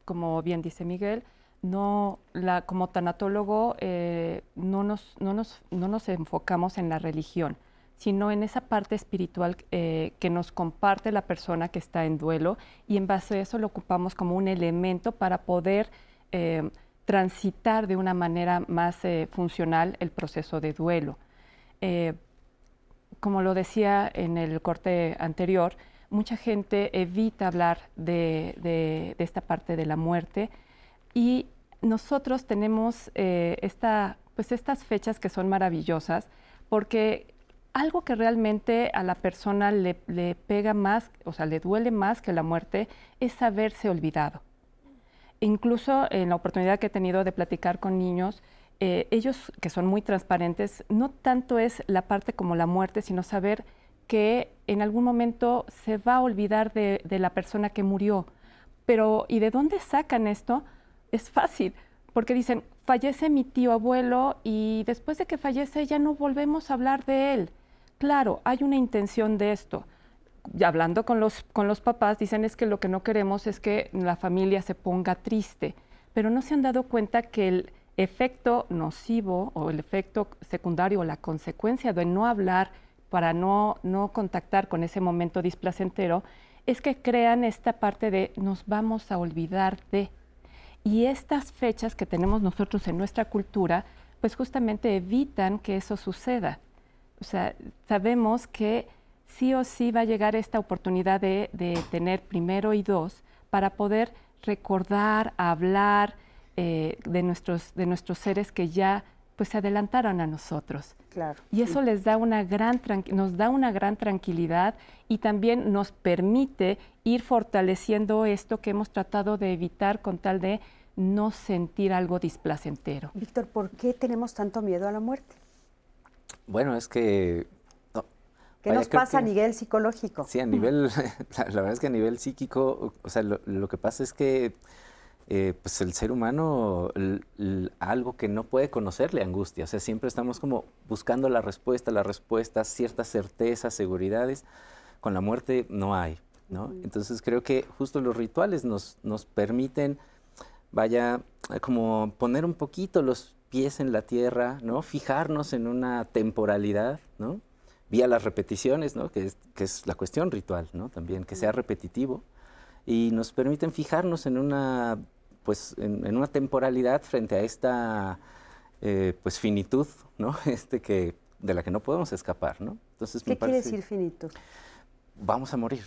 como bien dice Miguel, no, la, como tanatólogo eh, no, nos, no, nos, no, nos, enfocamos en la religión, sino en esa parte espiritual eh, que nos comparte la persona que está en duelo y en base a eso lo ocupamos como un elemento para poder eh, transitar de una manera más funcional el proceso de duelo. como lo decía en el corte anterior, mucha gente evita hablar de, esta parte de la muerte y nosotros tenemos eh, esta, pues estas fechas que son maravillosas porque algo que realmente a la persona le, pega más, o sea, le duele más que la muerte, es haberse olvidado. Incluso en la oportunidad que he tenido de platicar con niños, eh, ellos que son muy transparentes, no tanto es la parte como la muerte, sino saber que en algún momento se va a olvidar de, de la persona que murió. Pero, ¿y de dónde sacan esto? Es fácil, porque dicen, fallece mi tío abuelo y después de que fallece ya no volvemos a hablar de él. Claro, hay una intención de esto. Y hablando con los, con los papás, dicen es que lo que no queremos es que la familia se ponga triste, pero no se han dado cuenta que el efecto nocivo o el efecto secundario o la consecuencia de no hablar para no, no contactar con ese momento displacentero es que crean esta parte de nos vamos a olvidar de. Y estas fechas que tenemos nosotros en nuestra cultura, pues justamente evitan que eso suceda. O sea, sabemos que sí o sí va a llegar esta oportunidad de, tener primero y dos para poder recordar, hablar eh, de, nuestros, de nuestros seres que ya pues se adelantaron a nosotros.
Claro.
Y eso les da una gran nos da una gran tranquilidad y también nos permite ir fortaleciendo esto que hemos tratado de evitar con tal de no sentir algo displacentero.
Víctor, ¿por qué tenemos tanto miedo a la muerte?
Bueno, es que...
¿Qué nos pasa a nivel psicológico?
Sí, a nivel, la, verdad es que a nivel psíquico, o sea, lo, que pasa es que eh, pues el ser humano, algo que no puede conocer le angustia, o sea, siempre estamos como buscando la respuesta, las respuestas, ciertas certezas, seguridades, con la muerte no hay, ¿no? Entonces creo que justo los rituales nos, nos permiten vaya como poner un poquito los pies en la tierra, ¿no? Fijarnos en una temporalidad, ¿no? Vía las repeticiones, ¿no? Que es, que es la cuestión ritual, ¿no? También, que sea repetitivo. Y nos permiten fijarnos en una, pues, en, una temporalidad frente a esta, eh, pues, finitud, ¿no? Este que, de la que no podemos escapar, ¿no?
Entonces, ¿Qué quiere decir finitud?
Vamos a morir,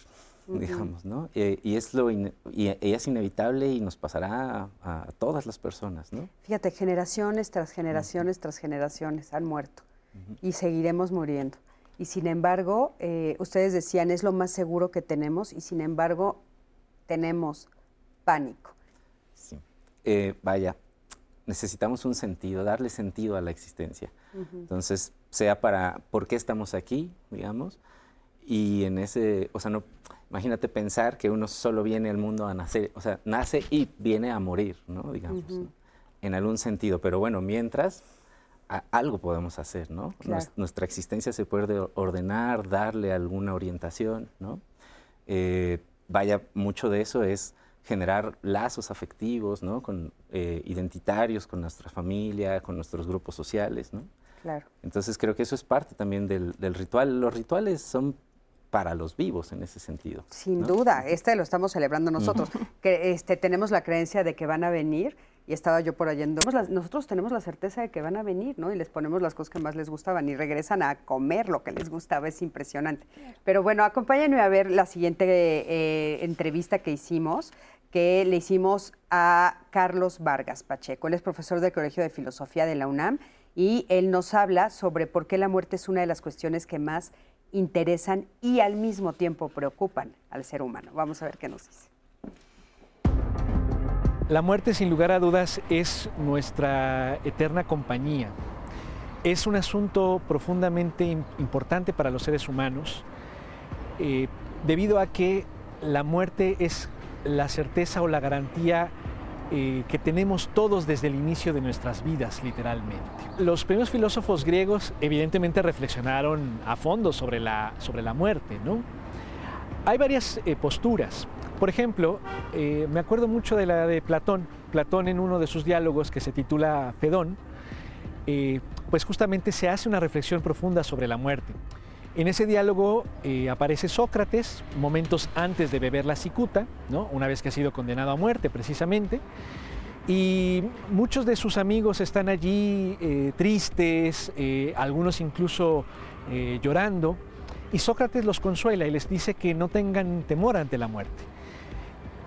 digamos, ¿no? Eh, y, es lo y, es inevitable y nos pasará a, todas las personas, ¿no?
Fíjate, generaciones tras generaciones tras generaciones han muerto y seguiremos muriendo. Y sin embargo, eh, ustedes decían, es lo más seguro que tenemos y sin embargo tenemos pánico.
Sí. Eh, vaya, necesitamos un sentido, darle sentido a la existencia. Entonces, sea para por qué estamos aquí, digamos, y en ese, o sea, no, imagínate pensar que uno solo viene al mundo a nacer, o sea, nace y viene a morir, ¿no? Digamos, en algún sentido. Pero bueno, mientras, algo podemos hacer, ¿no? nuestra existencia se puede ordenar, darle alguna orientación, ¿no? Eh, vaya, mucho de eso es generar lazos afectivos, ¿no? Con, eh, identitarios con nuestra familia, con nuestros grupos sociales, ¿no?
Claro.
Entonces creo que eso es parte también del, del ritual. Los rituales son para los vivos en ese sentido.
Sin duda, este lo estamos celebrando nosotros, que este, tenemos la creencia de que van a venir, y estaba yo por allá, nosotros tenemos la certeza de que van a venir, ¿no? Y les ponemos las cosas que más les gustaban y regresan a comer lo que les gustaba, es impresionante. Pero bueno, acompáñenme a ver la siguiente eh, entrevista que hicimos, que le hicimos a Carlos Vargas Pacheco. Él es profesor del Colegio de Filosofía de la UNAM y él nos habla sobre por qué la muerte es una de las cuestiones que más interesan y al mismo tiempo preocupan al ser humano. Vamos a ver qué nos dice.
La muerte, sin lugar a dudas, es nuestra eterna compañía. Es un asunto profundamente importante para los seres humanos, eh, debido a que la muerte es la certeza o la garantía eh, que tenemos todos desde el inicio de nuestras vidas, literalmente. Los primeros filósofos griegos evidentemente reflexionaron a fondo sobre la, sobre la muerte, ¿no? Hay varias eh, posturas. Por ejemplo, eh, me acuerdo mucho de la de Platón. Platón en uno de sus diálogos que se titula Fedón, pues justamente se hace una reflexión profunda sobre la muerte. En ese diálogo eh, aparece Sócrates momentos antes de beber la cicuta, ¿no? una vez que ha sido condenado a muerte precisamente, y muchos de sus amigos están allí eh, tristes, eh, algunos incluso llorando, y Sócrates los consuela y les dice que no tengan temor ante la muerte.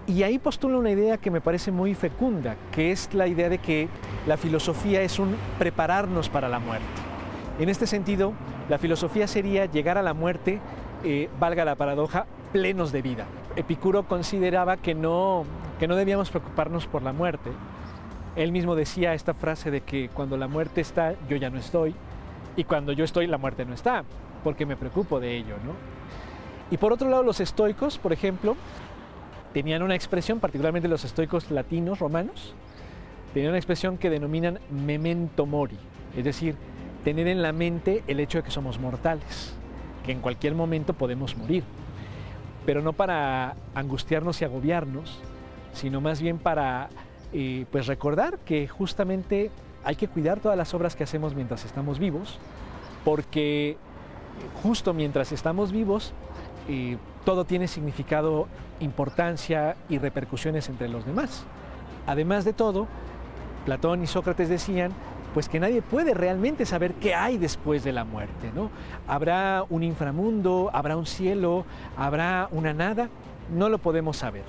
Y ahí postula una idea que me parece muy fecunda, que es la idea de que la filosofía es un prepararnos para la muerte. En este sentido, La filosofía sería llegar a la muerte, eh, valga la paradoja, plenos de vida. Epicuro consideraba que no, que no debíamos preocuparnos por la muerte. Él mismo decía esta frase de que cuando la muerte está, yo ya no estoy, y cuando yo estoy, la muerte no está, porque me preocupo de ello. ¿no? Y por otro lado, los estoicos, por ejemplo, tenían una expresión, particularmente los estoicos latinos, romanos, tenían una expresión que denominan memento mori, es decir, tener en la mente el hecho de que somos mortales, que en cualquier momento podemos morir, pero no para angustiarnos y agobiarnos, sino más bien para eh, pues recordar que justamente hay que cuidar todas las obras que hacemos mientras estamos vivos, porque justo mientras estamos vivos, eh, todo tiene significado, importancia y repercusiones entre los demás. Además de todo, Platón y Sócrates decían pues que nadie puede realmente saber qué hay después de la muerte, ¿no? Habrá un inframundo, habrá un cielo, habrá una nada, no lo podemos saber.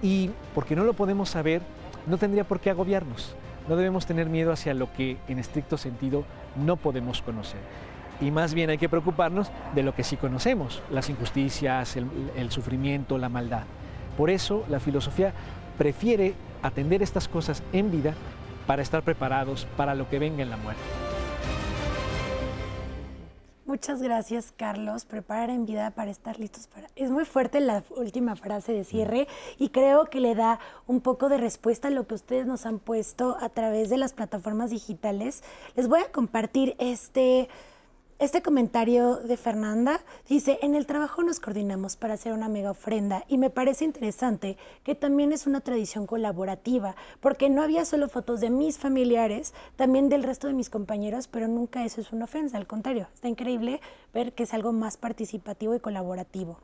Y porque no lo podemos saber, no tendría por qué agobiarnos. No debemos tener miedo hacia lo que en estricto sentido no podemos conocer. Y más bien hay que preocuparnos de lo que sí conocemos, las injusticias, el, el sufrimiento, la maldad. Por eso la filosofía prefiere atender estas cosas en vida para estar preparados para lo que venga en la muerte.
Muchas gracias, Carlos. Preparar en vida para estar listos para... Es muy fuerte la última frase de cierre y creo que le da un poco de respuesta a lo que ustedes nos han puesto a través de las plataformas digitales. Les voy a compartir este este comentario de Fernanda dice, en el trabajo nos coordinamos para hacer una mega ofrenda y me parece interesante que también es una tradición colaborativa, porque no había solo fotos de mis familiares, también del resto de mis compañeros, pero nunca eso es una ofensa, al contrario, está increíble ver que es algo más participativo y colaborativo.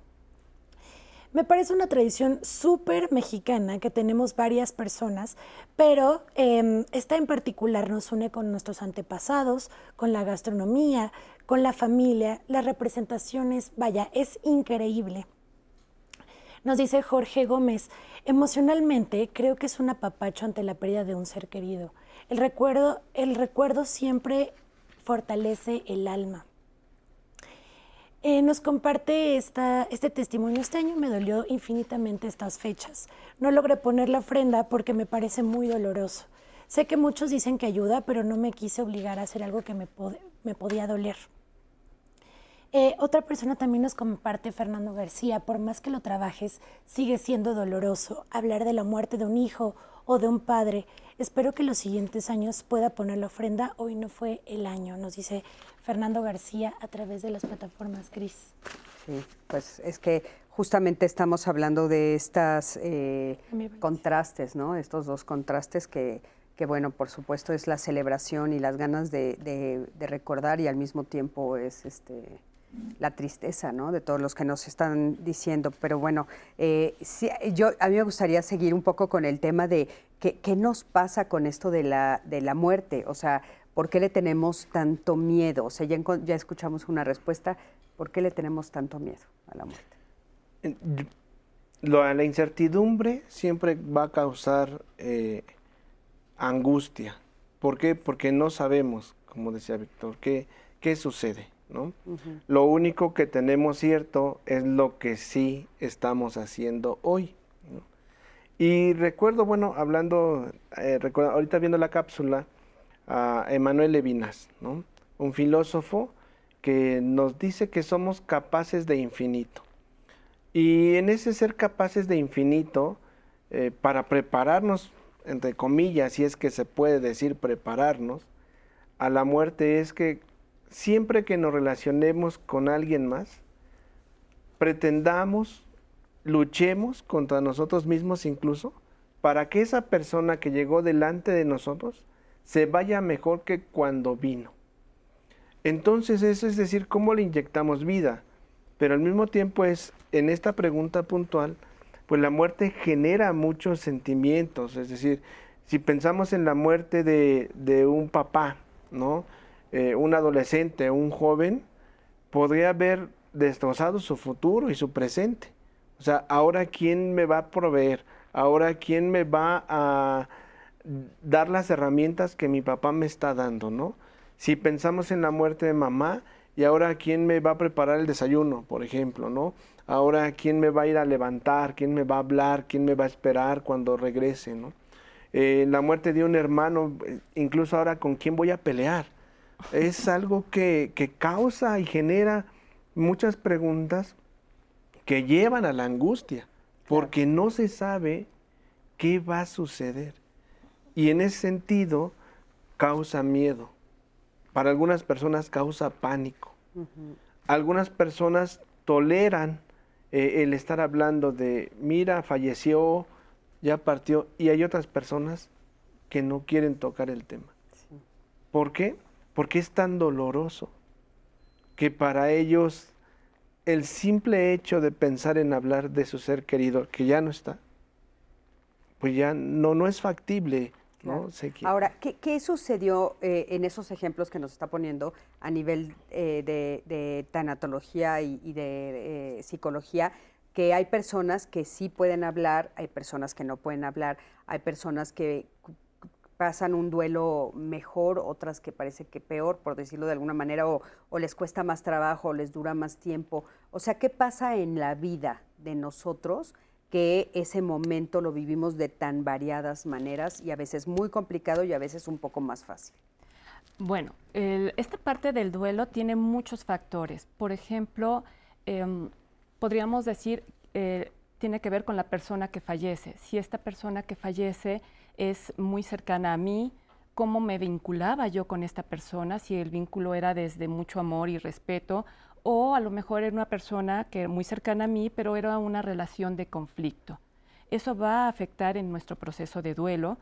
Me parece una tradición súper mexicana que tenemos varias personas, pero em, esta en particular nos une con nuestros antepasados, con la gastronomía, con la familia, las representaciones, vaya, es increíble. Nos dice Jorge Gómez, emocionalmente creo que es un apapacho ante la pérdida de un ser querido. El recuerdo, el recuerdo siempre fortalece el alma. Eh, nos comparte este testimonio. Este año me dolió infinitamente estas fechas. No logré poner la ofrenda porque me parece muy doloroso. Sé que muchos dicen que ayuda, pero no me quise obligar a hacer algo que me, me podía doler. Eh, otra persona también nos comparte, Fernando García, por más que lo trabajes, sigue siendo doloroso hablar de la muerte de un hijo o de un padre. Espero que los siguientes años pueda poner la ofrenda. Hoy no fue el año, nos dice Fernando García a través de las plataformas Cris.
Sí, pues es que justamente estamos hablando de estos eh, contrastes, ¿no? Estos dos contrastes que, que, bueno, por supuesto es la celebración y las ganas de, recordar y al mismo tiempo es este la tristeza, ¿no? De todos los que nos están diciendo. Pero bueno, eh, yo a mí me gustaría seguir un poco con el tema de qué, qué nos pasa con esto de la, de la muerte. O sea, ¿Por qué le tenemos tanto miedo? O sea, ya, ya escuchamos una respuesta. ¿Por qué le tenemos tanto miedo a la muerte?
la incertidumbre siempre va a causar eh, angustia. ¿Por qué? Porque no sabemos, como decía Víctor, qué, qué sucede. ¿no? Lo único que tenemos cierto es lo que sí estamos haciendo hoy. Y recuerdo, bueno, hablando, eh, ahorita viendo la cápsula, a Emanuel Levinas, un filósofo que nos dice que somos capaces de infinito. Y en ese ser capaces de infinito, eh, para prepararnos, entre comillas, si es que se puede decir prepararnos, a la muerte es que siempre que nos relacionemos con alguien más, pretendamos, luchemos contra nosotros mismos incluso, para que esa persona que llegó delante de nosotros se vaya mejor que cuando vino. Entonces eso es decir, cómo le inyectamos vida. Pero al mismo tiempo es, en esta pregunta puntual, pues la muerte genera muchos sentimientos. Es decir, si pensamos en la muerte de, un papá, ¿no? Eh, un adolescente, un joven, podría haber destrozado su futuro y su presente. O sea, ahora quién me va a proveer, ahora quién me va a dar las herramientas que mi papá me está dando, ¿no? Si pensamos en la muerte de mamá, y ahora quién me va a preparar el desayuno, por ejemplo, ¿no? Ahora quién me va a ir a levantar, quién me va a hablar, quién me va a esperar cuando regrese, ¿no? Eh, la muerte de un hermano, eh, incluso ahora con quién voy a pelear. Es algo que, que causa y genera muchas preguntas que llevan a la angustia, porque no se sabe qué va a suceder. Y en ese sentido causa miedo. Para algunas personas causa pánico. Algunas personas toleran eh, el estar hablando de, mira, falleció, ya partió, y hay otras personas que no quieren tocar el tema. ¿Por qué? Porque es tan doloroso que para ellos el simple hecho de pensar en hablar de su ser querido, que ya no está, pues ya no, no es factible
Ahora, ¿qué, sucedió eh, en esos ejemplos que nos está poniendo a nivel eh, de, tanatología y, de eh, psicología? Que hay personas que sí pueden hablar, hay personas que no pueden hablar, hay personas que pasan un duelo mejor, otras que parece que peor, por decirlo de alguna manera, o, o les cuesta más trabajo, o les dura más tiempo. O sea, ¿qué pasa en la vida de nosotros? Que ese momento lo vivimos de tan variadas maneras y a veces muy complicado y a veces un poco más fácil.
Bueno, esta parte del duelo tiene muchos factores. Por ejemplo, em, podríamos decir, eh, tiene que ver con la persona que fallece. Si esta persona que fallece es muy cercana a mí, cómo me vinculaba yo con esta persona, si el vínculo era desde mucho amor y respeto o a lo mejor era una persona que era muy cercana a mí, pero era una relación de conflicto. Eso va a afectar en nuestro proceso de duelo.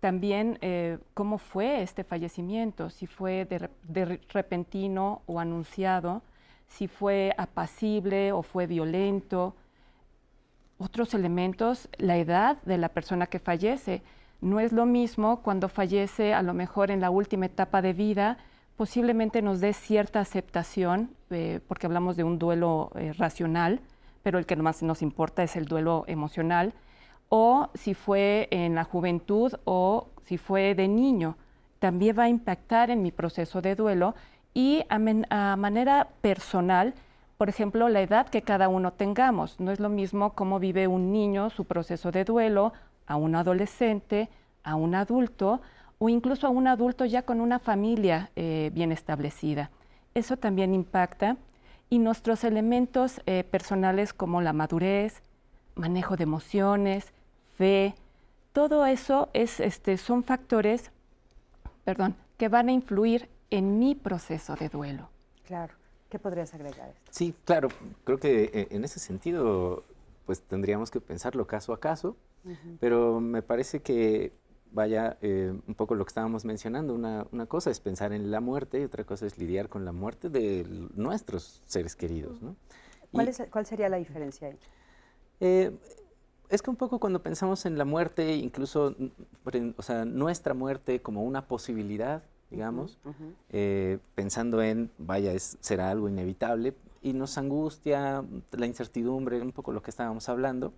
También eh, cómo fue este fallecimiento, si fue de, repentino o anunciado, si fue apacible o fue violento. Otros elementos, la edad de la persona que fallece. No es lo mismo cuando fallece a lo mejor en la última etapa de vida, posiblemente nos dé cierta aceptación, eh, porque hablamos de un duelo eh, racional, pero el que más nos importa es el duelo emocional, o si fue en la juventud o si fue de niño, también va a impactar en mi proceso de duelo y a, a manera personal, por ejemplo, la edad que cada uno tengamos. No es lo mismo cómo vive un niño su proceso de duelo a un adolescente, a un adulto, o incluso a un adulto ya con una familia eh, bien establecida. Eso también impacta y nuestros elementos eh, personales como la madurez, manejo de emociones, fe, todo eso es, este, son factores perdón, que van a influir en mi proceso de duelo.
Claro. ¿Qué podrías agregar? Esto?
Sí, claro. Creo que eh, en ese sentido, pues tendríamos que pensarlo caso a caso, pero me parece que vaya, eh, un poco lo que estábamos mencionando, una, una, cosa es pensar en la muerte y otra cosa es lidiar con la muerte de nuestros seres queridos. ¿no?
¿Cuál, es, ¿Cuál, sería la diferencia ahí?
Eh, es que un poco cuando pensamos en la muerte, incluso, o sea, nuestra muerte como una posibilidad, digamos, eh, pensando en, vaya, es, será algo inevitable, y nos angustia la incertidumbre, un poco lo que estábamos hablando,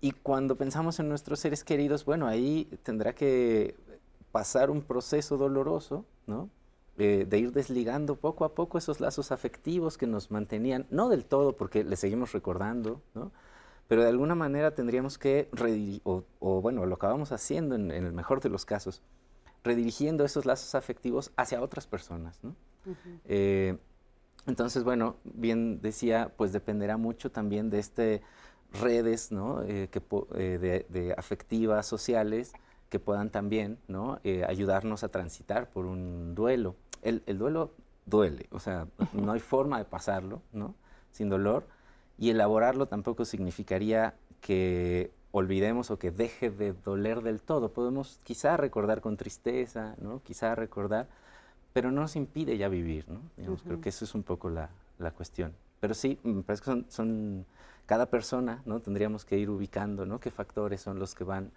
y cuando pensamos en nuestros seres queridos, bueno, ahí tendrá que pasar un proceso doloroso, ¿no? Eh, de ir desligando poco a poco esos lazos afectivos que nos mantenían, no del todo porque le seguimos recordando, ¿no? Pero de alguna manera tendríamos que, o, o, bueno, lo acabamos haciendo en, el mejor de los casos, redirigiendo esos lazos afectivos hacia otras personas, ¿no? Eh, entonces, bueno, bien decía, pues dependerá mucho también de este redes ¿no? Eh, que, eh, de, afectivas, sociales, que puedan también ¿no? Eh, ayudarnos a transitar por un duelo. El, el, duelo duele, o sea, no hay forma de pasarlo ¿no? sin dolor y elaborarlo tampoco significaría que olvidemos o que deje de doler del todo. Podemos quizá recordar con tristeza, ¿no? quizá recordar, pero no nos impide ya vivir. ¿no? Creo que eso es un poco la, la, cuestión. Pero sí, me parece que son, son cada persona, ¿no? Tendríamos que ir ubicando, ¿no? Qué factores son los que van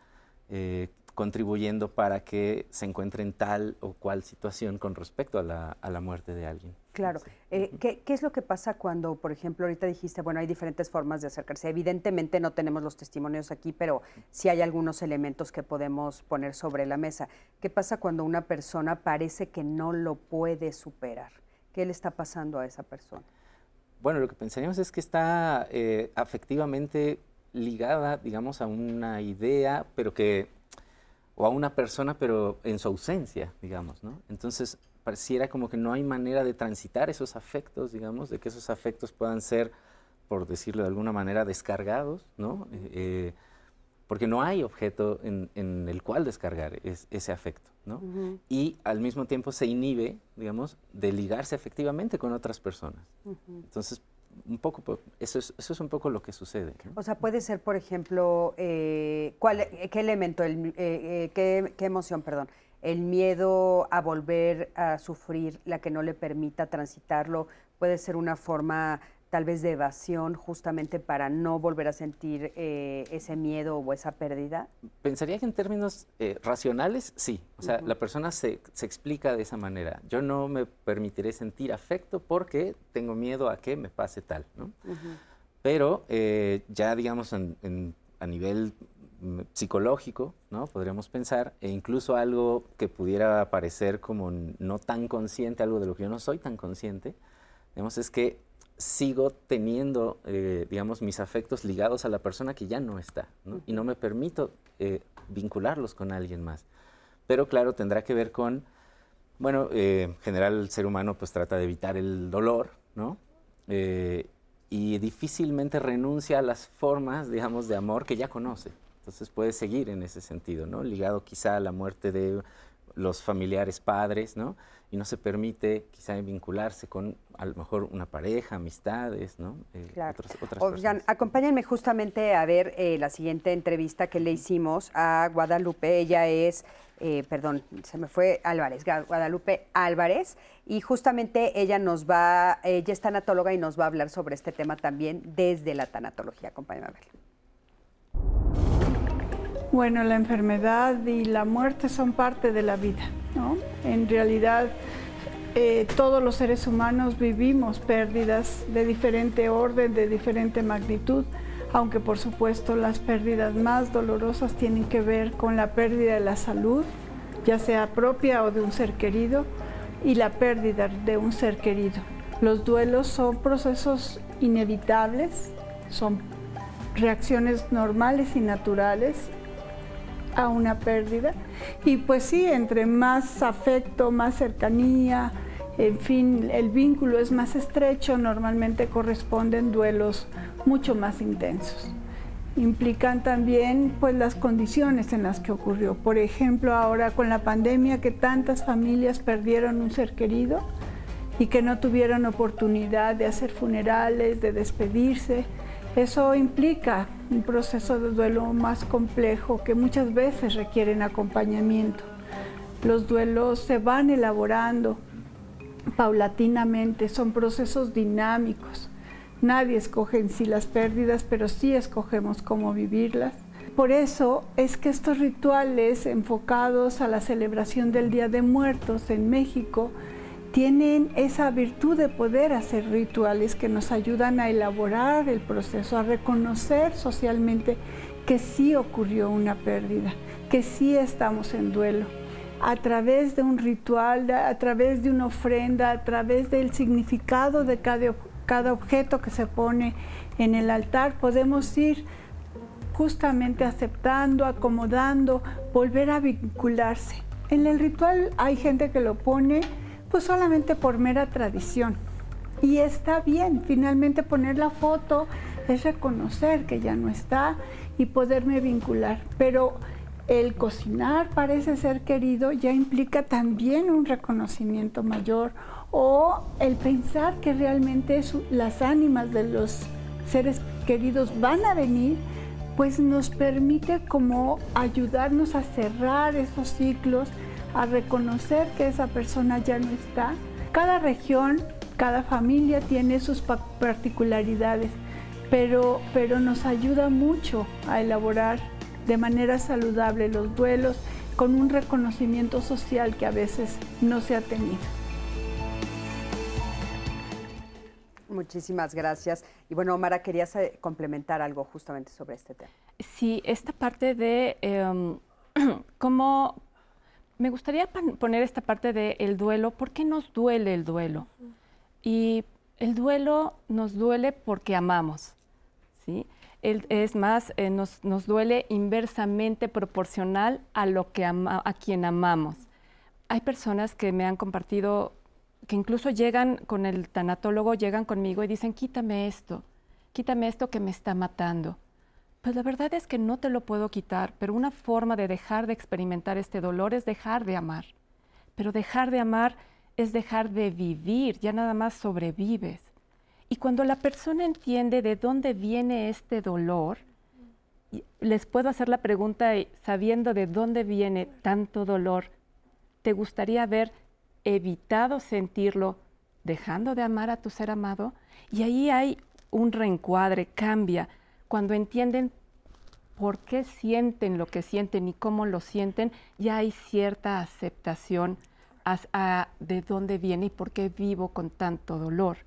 eh, contribuyendo para que se encuentre en tal o cual situación con respecto a la, muerte de alguien.
Claro. Eh, ¿qué, es lo que pasa cuando, por ejemplo, ahorita dijiste, bueno, hay diferentes formas de acercarse? Evidentemente no tenemos los testimonios aquí, pero sí hay algunos elementos que podemos poner sobre la mesa. ¿Qué pasa cuando una persona parece que no lo puede superar? ¿Qué le está pasando a esa persona?
Bueno, lo que pensaríamos es que está eh, afectivamente ligada, digamos, a una idea, pero que, o a una persona, pero en su ausencia, digamos, ¿no? Entonces, pareciera como que no hay manera de transitar esos afectos, digamos, de que esos afectos puedan ser, por decirlo de alguna manera, descargados, ¿no? Eh, eh, porque no hay objeto en, el cual descargar ese afecto, ¿no? Y al mismo tiempo se inhibe, digamos, de ligarse efectivamente con otras personas. Entonces, un poco, eso es, eso es un poco lo que sucede.
O sea, puede ser, por ejemplo, eh, ¿cuál, ¿qué elemento, el, eh, qué, qué emoción, perdón? el miedo a volver a sufrir, la que no le permita transitarlo, puede ser una forma tal vez de evasión justamente para no volver a sentir eh, ese miedo o esa pérdida?
Pensaría que en términos eh, racionales, sí. O sea, la persona se, se, explica de esa manera. Yo no me permitiré sentir afecto porque tengo miedo a que me pase tal, ¿no? Pero eh, ya, digamos, en, a nivel mm, psicológico, ¿no? Podríamos pensar, e incluso algo que pudiera parecer como no tan consciente, algo de lo que yo no soy tan consciente, digamos, es que sigo teniendo, eh, digamos, mis afectos ligados a la persona que ya no está, y no me permito eh, vincularlos con alguien más. Pero claro, tendrá que ver con, bueno, eh, en general el ser humano pues trata de evitar el dolor, ¿no? y difícilmente renuncia a las formas, digamos, de amor que ya conoce. Entonces puede seguir en ese sentido, ¿no? Ligado quizá a la muerte de los familiares padres, ¿no? y no se permite quizá vincularse con a lo mejor una pareja, amistades, ¿no?
Eh, Oigan, acompáñenme justamente a ver eh, la siguiente entrevista que le hicimos a Guadalupe. Ella es, eh, perdón, se me fue Álvarez, Guadalupe Álvarez, y justamente ella nos va, ella es tanatóloga y nos va a hablar sobre este tema también desde la tanatología. Acompáñenme a verla.
Bueno, la enfermedad y la muerte son parte de la vida, ¿no? En realidad, eh, todos los seres humanos vivimos pérdidas de diferente orden, de diferente magnitud, aunque por supuesto las pérdidas más dolorosas tienen que ver con la pérdida de la salud, ya sea propia o de un ser querido, y la pérdida de un ser querido. Los duelos son procesos inevitables, son reacciones normales y naturales a una pérdida. Y pues sí, entre más afecto, más cercanía, en fin, el vínculo es más estrecho, normalmente corresponden duelos mucho más intensos. Implican también pues las condiciones en las que ocurrió. Por ejemplo, ahora con la pandemia que tantas familias perdieron un ser querido y que no tuvieron oportunidad de hacer funerales, de despedirse, eso implica un proceso de duelo más complejo que muchas veces requieren acompañamiento. Los duelos se van elaborando paulatinamente, son procesos dinámicos. Nadie escoge en sí las pérdidas, pero sí escogemos cómo vivirlas. Por eso es que estos rituales enfocados a la celebración del Día de Muertos en México tienen esa virtud de poder hacer rituales que nos ayudan a elaborar el proceso, a reconocer socialmente que sí ocurrió una pérdida, que sí estamos en duelo. A través de un ritual, a través de una ofrenda, a través del significado de cada, objeto que se pone en el altar, podemos ir justamente aceptando, acomodando, volver a vincularse. En el ritual hay gente que lo pone pues solamente por mera tradición. Y está bien, finalmente poner la foto es reconocer que ya no está y poderme vincular. Pero el cocinar parece ser querido ya implica también un reconocimiento mayor o el pensar que realmente las ánimas de los seres queridos van a venir, pues nos permite como ayudarnos a cerrar esos ciclos a reconocer que esa persona ya no está. Cada región, cada familia tiene sus particularidades, pero, pero nos ayuda mucho a elaborar de manera saludable los duelos con un reconocimiento social que a veces no se ha tenido.
Muchísimas gracias. Y bueno, Omar, querías eh, complementar algo justamente sobre este tema.
Sí, esta parte de em, cómo, me gustaría poner esta parte del el duelo. ¿Por qué nos duele el duelo? Y el duelo nos duele porque amamos, ¿sí? es más, eh, nos, duele inversamente proporcional a lo que a quien amamos. Hay personas que me han compartido que incluso llegan con el tanatólogo, llegan conmigo y dicen, quítame esto, quítame esto que me está matando. Pues la verdad es que no te lo puedo quitar, pero una forma de dejar de experimentar este dolor es dejar de amar. Pero dejar de amar es dejar de vivir, ya nada más sobrevives. Y cuando la persona entiende de dónde viene este dolor, les puedo hacer la pregunta sabiendo de dónde viene tanto dolor, ¿te gustaría haber evitado sentirlo dejando de amar a tu ser amado? Y ahí hay un reencuadre, cambia, cuando entienden por qué sienten lo que sienten y cómo lo sienten, ya hay cierta aceptación de dónde viene y por qué vivo con tanto dolor.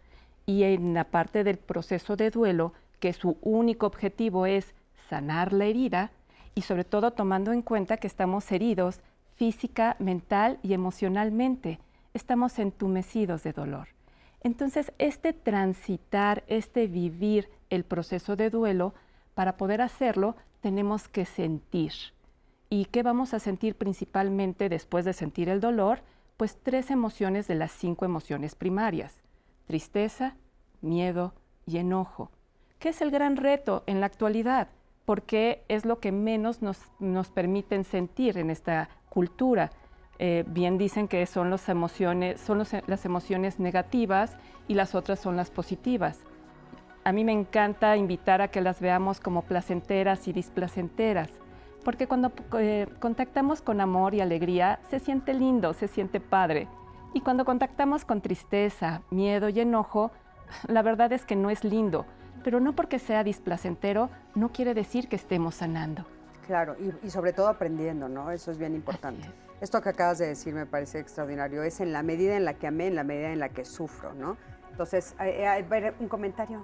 Y en la parte del proceso de duelo, que su único objetivo es sanar la herida, y sobre todo tomando en cuenta que estamos heridos física, mental y emocionalmente, estamos entumecidos de dolor. Entonces, este transitar, este vivir el proceso de duelo, para poder hacerlo, tenemos que sentir. ¿Y qué vamos a sentir principalmente después de sentir el dolor? pues tres emociones de las cinco emociones primarias, tristeza, miedo y enojo, que es el gran reto en la actualidad, porque es lo que menos nos, permiten sentir en esta cultura. Eh, bien dicen que son, las emociones, son las emociones negativas y las otras son las positivas. A mí me encanta invitar a que las veamos como placenteras y displacenteras porque cuando eh, contactamos con amor y alegría, se siente lindo, se siente padre. Y cuando contactamos con tristeza, miedo y enojo, la verdad es que no es lindo, pero no porque sea displacentero, no quiere decir que estemos sanando.
Claro, y, sobre todo aprendiendo, ¿no? Eso es bien importante. Esto que acabas de decir me parece extraordinario. Es en la medida en la que amé, en la medida en la que sufro, ¿no? Entonces, a ver, un comentario.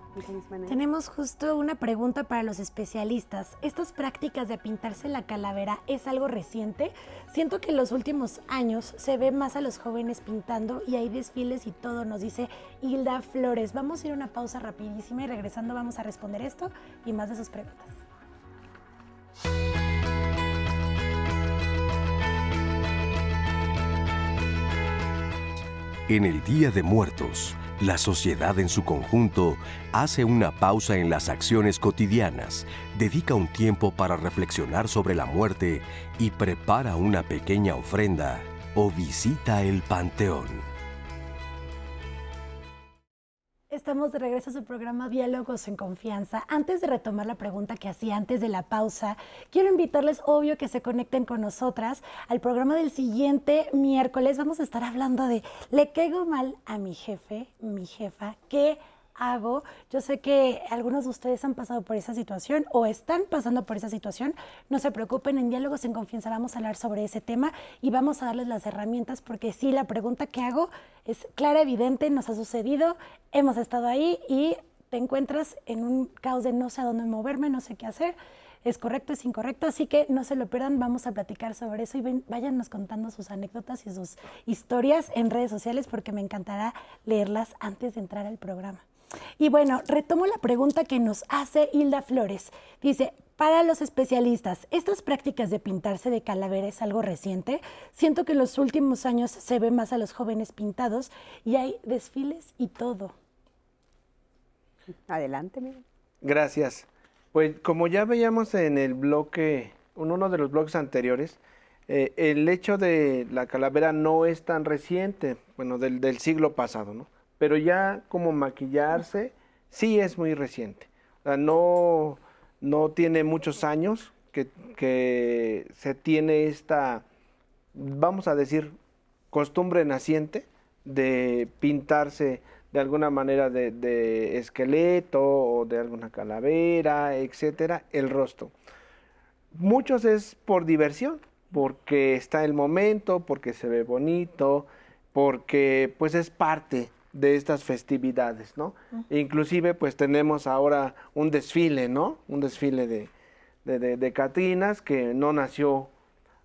Tenemos justo una pregunta para los especialistas. ¿Estas prácticas de pintarse la calavera es algo reciente? Siento que en los últimos años se ve más a los jóvenes pintando y hay desfiles y todo, nos dice Hilda Flores. Vamos a ir a una pausa rapidísima y regresando vamos a responder esto y más de sus preguntas.
En el Día de Muertos, la sociedad en su conjunto hace una pausa en las acciones cotidianas, dedica un tiempo para reflexionar sobre la muerte y prepara una pequeña ofrenda o visita el panteón.
Estamos de regreso a su programa Diálogos en Confianza. Antes de retomar la pregunta que hacía antes de la pausa, quiero invitarles, obvio, que se conecten con nosotras al programa del siguiente miércoles. Vamos a estar hablando de ¿le caigo mal a mi jefe, mi jefa? ¿Qué hago. Yo sé que algunos de ustedes han pasado por esa situación o están pasando por esa situación. No se preocupen, en Diálogos en Confianza vamos a hablar sobre ese tema y vamos a darles las herramientas porque sí, la pregunta que hago es clara, evidente, nos ha sucedido, hemos estado ahí y te encuentras en un caos de no sé a dónde moverme, no sé qué hacer. Es correcto, es incorrecto, así que no se lo pierdan, vamos a platicar sobre eso y ven, váyanos contando sus anécdotas y sus historias en redes sociales porque me encantará leerlas antes de entrar al programa. Y bueno, retomo la pregunta que nos hace Hilda Flores. Dice, para los especialistas, ¿estas prácticas de pintarse de calavera es algo reciente? Siento que en los últimos años se ve más a los jóvenes pintados y hay desfiles y todo.
Adelante, Miguel.
Gracias. Pues como ya veíamos en el bloque, en uno de los bloques anteriores, eh, el hecho de la calavera no es tan reciente, bueno, del, del siglo pasado, ¿no? Pero ya como maquillarse sí es muy reciente. no, no tiene muchos años que, se tiene esta, vamos a decir, costumbre naciente de pintarse de alguna manera de, esqueleto o de alguna calavera, etcétera, el rostro. Muchos es por diversión, porque está el momento, porque se ve bonito, porque pues es parte de estas festividades, ¿no? Inclusive, pues tenemos ahora un desfile, ¿no? Un desfile de, de, de, Catrinas que no nació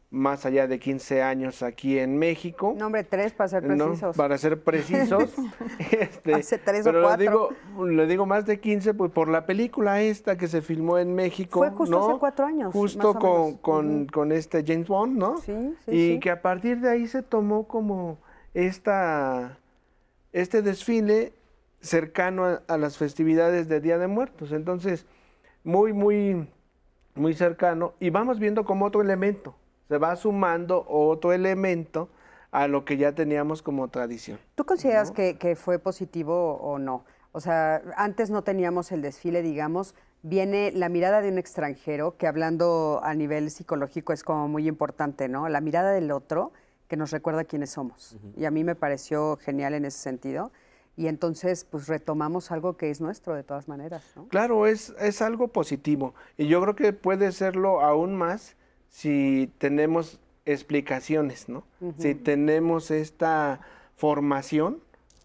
más allá de 15 años aquí en México.
Nombre tres para ser
¿no?
precisos.
Para ser precisos. este,
Hace tres o
pero
cuatro.
Le digo, le digo más de 15 pues, por la película esta que se filmó en México.
Fue justo
¿no?
hace cuatro años,
Justo
más o
con,
menos.
con, con este James Bond, ¿no?
Sí, sí,
y
sí.
que a partir de ahí se tomó como esta, este desfile cercano a, a las festividades de Día de Muertos. Entonces, muy, muy, muy cercano. Y vamos viendo como otro elemento. Se va sumando otro elemento a lo que ya teníamos como tradición.
¿Tú consideras que, que fue positivo o no? O sea, antes no teníamos el desfile, digamos, viene la mirada de un extranjero, que hablando a nivel psicológico es como muy importante, ¿no? La mirada del otro que nos recuerda quiénes somos. Y a mí me pareció genial en ese sentido. Y entonces, pues retomamos algo que es nuestro de todas maneras, ¿no?
Claro, es, es algo positivo. Y yo creo que puede serlo aún más si tenemos explicaciones, ¿no? Si tenemos esta formación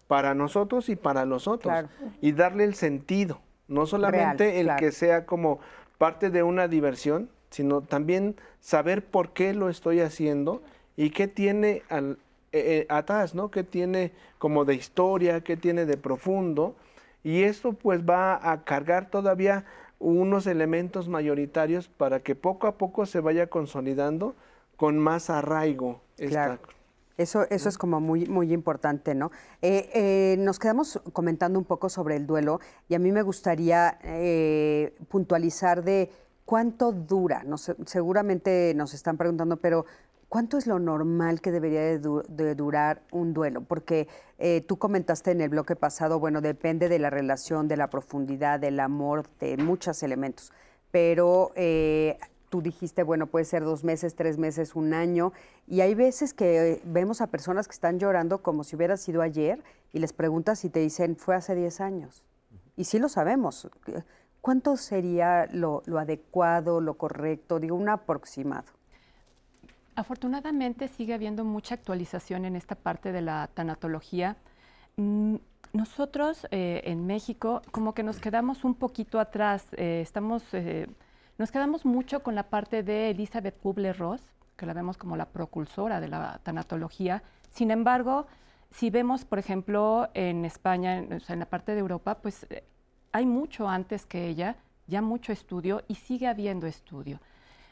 para nosotros y para los otros.
Claro.
Y darle el sentido, no solamente
Real,
el
claro.
que sea como parte de una diversión, sino también saber por qué lo estoy haciendo y qué tiene al, eh, eh, atrás, ¿no? ¿Qué tiene como de historia, qué tiene de profundo? Y esto pues va a cargar todavía unos elementos mayoritarios para que poco a poco se vaya consolidando con más arraigo. esta-
Claro. Eso, eso es como muy, muy importante, ¿no? Eh, eh, nos quedamos comentando un poco sobre el duelo y a mí me gustaría eh, puntualizar de cuánto dura. Seguramente nos están preguntando, pero ¿cuánto es lo normal que debería de, du- de durar un duelo? Porque eh, tú comentaste en el bloque pasado, bueno, depende de la relación, de la profundidad, del amor, de muchos elementos. Pero eh, tú dijiste, bueno, puede ser dos meses, tres meses, un año. Y hay veces que eh, vemos a personas que están llorando como si hubiera sido ayer y les preguntas y te dicen, fue hace 10 años. Y sí lo sabemos. ¿Cuánto sería lo, lo adecuado, lo correcto? Digo, un aproximado.
Afortunadamente sigue habiendo mucha actualización en esta parte de la tanatología. Mm, Nosotros eh, en México como que nos quedamos un poquito atrás, eh, estamos, eh, nos quedamos mucho con la parte de Elizabeth Kubler-Ross, que la vemos como la propulsora de la tanatología. Sin embargo, si vemos, por ejemplo, en España, en, o sea, en la parte de Europa, pues eh, hay mucho antes que ella, ya mucho estudio y sigue habiendo estudio.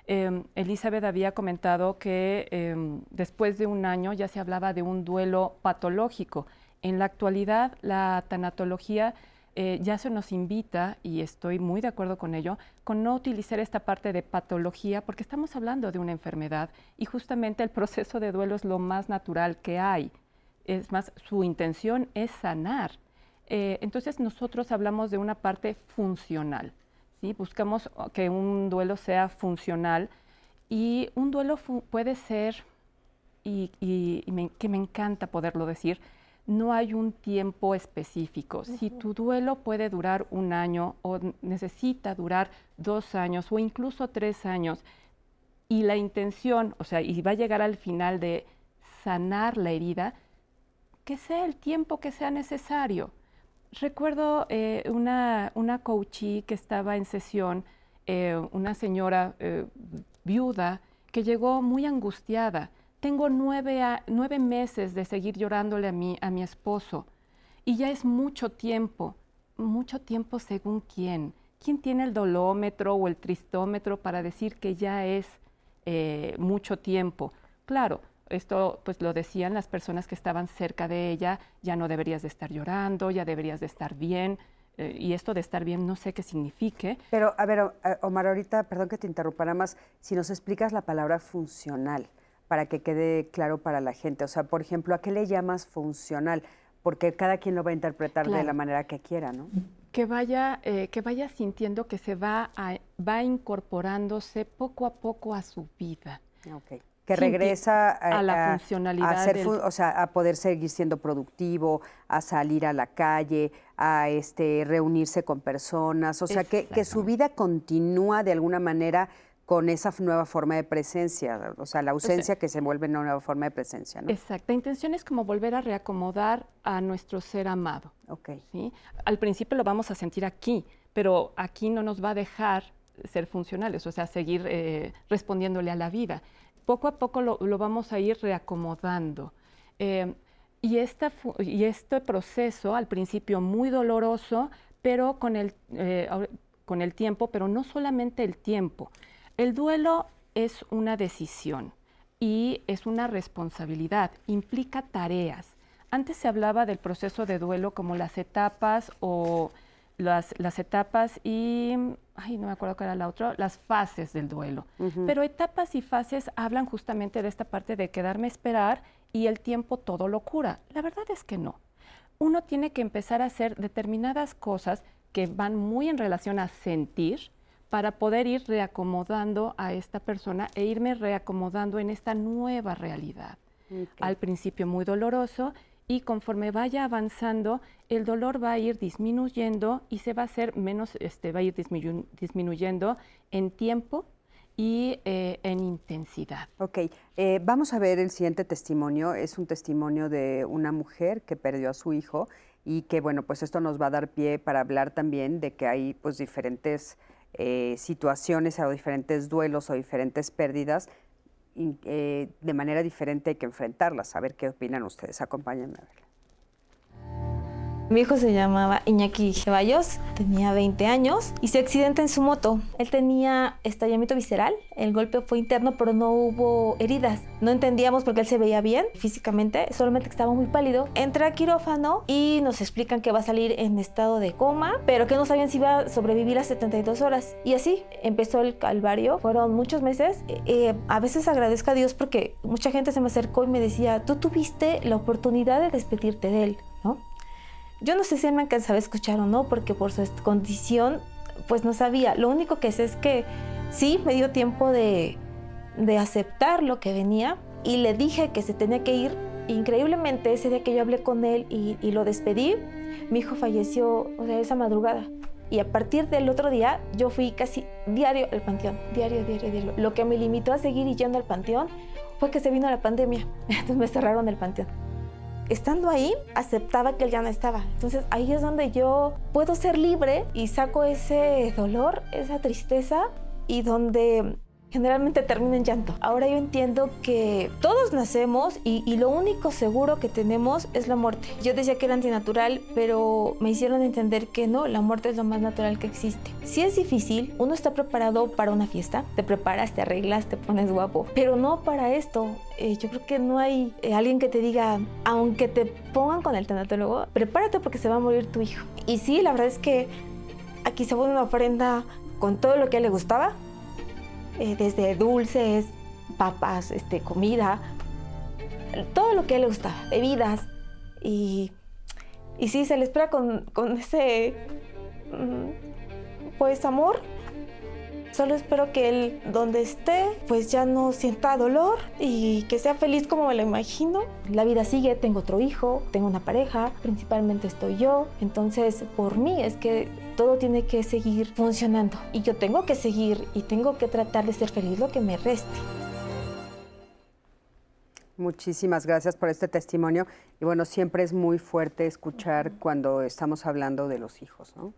Eh, Elizabeth había comentado que eh, después de un año ya se hablaba de un duelo patológico. En la actualidad, la tanatología eh, ya se nos invita, y estoy muy de acuerdo con ello, con no utilizar esta parte de patología, porque estamos hablando de una enfermedad y justamente el proceso de duelo es lo más natural que hay. Es más, su intención es sanar. Eh, entonces nosotros hablamos de una parte funcional. ¿Sí? Buscamos oh, que un duelo sea funcional y un duelo puede ser, y, y- y me- que me encanta poderlo decir, no hay un tiempo específico. Si tu duelo puede durar un año o necesita durar dos años o incluso tres años, y la intención, o sea, y va a llegar al final de sanar la herida, que sea el tiempo que sea necesario. Recuerdo eh, una, una que estaba en sesión, eh, una señora eh, viuda que llegó muy angustiada. Tengo nueve, nueve meses de seguir llorándole a mi, a mi esposo y ya es mucho tiempo, mucho tiempo según quién. ¿Quién tiene el dolómetro o el tristómetro para decir que ya es mucho tiempo? Claro, esto pues lo decían las personas que estaban cerca de ella, ya no deberías de estar llorando, ya deberías de estar bien, eh, y esto de estar bien no sé qué signifique.
Pero, a ver, eh, Omar, ahorita, perdón que te interrumpa, más, si nos explicas la palabra funcional, para que quede claro para la gente. O sea, por ejemplo, ¿a qué le llamas funcional? Porque cada quien lo va a interpretar de la manera que quiera, ¿no?
que vaya, eh, que vaya sintiendo que se va, a- va incorporándose poco a poco a su vida.
Que regresa
a la funcionalidad
a ser
del-
fu- o sea, a poder seguir siendo productivo, a salir a la calle, a este reunirse con personas, o sea, que, que su vida continúa de alguna manera con esa nueva forma de presencia, o sea, la ausencia que se vuelve una nueva forma de presencia, ¿no?
Exacto. La intención es como volver a reacomodar a nuestro ser amado.
Ok.
¿sí? Al principio lo vamos a sentir aquí, pero aquí no nos va a dejar ser funcionales, o sea, seguir eh, respondiéndole a la vida. Poco a poco lo, vamos a ir reacomodando. Eh, y, esta, y este proceso, al principio muy doloroso, pero con el, eh, con el tiempo, pero no solamente el tiempo. El duelo es una decisión y es una responsabilidad, implica tareas. Antes se hablaba del proceso de duelo como las etapas o las, las etapas y, ay, no me acuerdo cuál era la otra, las fases del duelo. Pero etapas y fases hablan justamente de esta parte de quedarme a esperar y el tiempo todo lo cura. La verdad es que no. Uno tiene que empezar a hacer determinadas cosas que van muy en relación a sentir para poder ir reacomodando a esta persona e irme reacomodando en esta nueva realidad. Al principio muy doloroso y conforme vaya avanzando, el dolor va a ir disminuyendo y se va a hacer menos, este, va a ir disminuyendo en tiempo y eh, en intensidad.
Ok, eh, vamos a ver el siguiente testimonio. Es un testimonio de una mujer que perdió a su hijo y que, bueno, pues esto nos va a dar pie para hablar también de que hay pues diferentes eh, situaciones o diferentes duelos o diferentes pérdidas eh, de manera diferente hay que enfrentarlas. A ver qué opinan ustedes. Acompáñenme a verla.
Mi hijo se llamaba Iñaki Ceballos, tenía 20 años y se accidenta en su moto. Él tenía estallamiento visceral, el golpe fue interno pero no hubo heridas. No entendíamos porque él se veía bien físicamente, solamente estaba muy pálido. Entra a quirófano y nos explican que va a salir en estado de coma, pero que no sabían si iba a sobrevivir a 72 horas. Y así empezó el calvario, fueron muchos meses. Eh, a veces agradezco a Dios porque mucha gente se me acercó y me decía, tú tuviste la oportunidad de despedirte de él, ¿no? Yo no sé si él me alcanzaba a escuchar o no, porque por su condición, pues no sabía. Lo único que sé es que sí me dio tiempo de, aceptar lo que venía y le dije que se tenía que ir. Increíblemente, ese día que yo hablé con él y, lo despedí, mi hijo falleció, o esa madrugada. Y a partir del otro día, yo fui casi diario al panteón, diario, diario, diario. Lo que me limitó a seguir yendo al panteón fue que se vino la pandemia, entonces me cerraron el panteón estando ahí, aceptaba que él ya no estaba. Entonces ahí es donde yo puedo ser libre y saco ese dolor, esa tristeza y donde generalmente termina en llanto. Ahora yo entiendo que todos nacemos y, lo único seguro que tenemos es la muerte. Yo decía que era antinatural, pero me hicieron entender que no, la muerte es lo más natural que existe. Si es difícil, uno está preparado para una fiesta, te preparas, te arreglas, te pones guapo, pero no para esto. Eh, yo creo que no hay eh, alguien que te diga, aunque te pongan con el tanatólogo, prepárate porque se va a morir tu hijo. Y sí, la verdad es que aquí se pone una ofrenda con todo lo que a él le gustaba, eh, desde dulces, papas, este, comida, todo lo que le gusta, bebidas. Y, y sí, se le espera con, con ese, mm, pues, amor. Solo espero que él, donde esté, pues ya no sienta dolor y que sea feliz como me lo imagino. La vida sigue, tengo otro hijo, tengo una pareja, principalmente estoy yo. Entonces, por mí es que todo tiene que seguir funcionando y yo tengo que seguir y tengo que tratar de ser feliz lo que me reste.
Muchísimas gracias por este testimonio y bueno, siempre es muy fuerte escuchar cuando estamos hablando de los hijos, ¿no?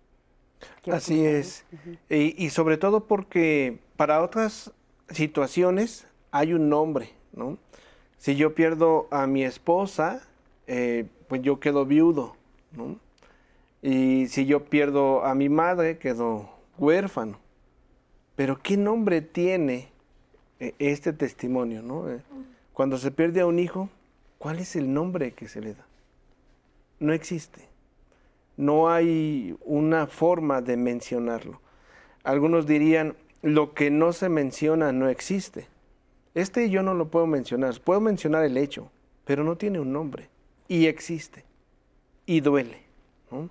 Así es, y, sobre todo porque para otras situaciones hay un nombre, ¿no? Si yo pierdo a mi esposa, eh, pues yo quedo viudo, ¿no? Y si yo pierdo a mi madre, quedo huérfano. Pero ¿qué nombre tiene eh, este testimonio? ¿no? Eh, cuando se pierde a un hijo, ¿cuál es el nombre que se le da? No existe. No hay una forma de mencionarlo. Algunos dirían, lo que no se menciona no existe. Este yo no lo puedo mencionar. Puedo mencionar el hecho, pero no tiene un nombre. Y existe. Y duele. ¿no?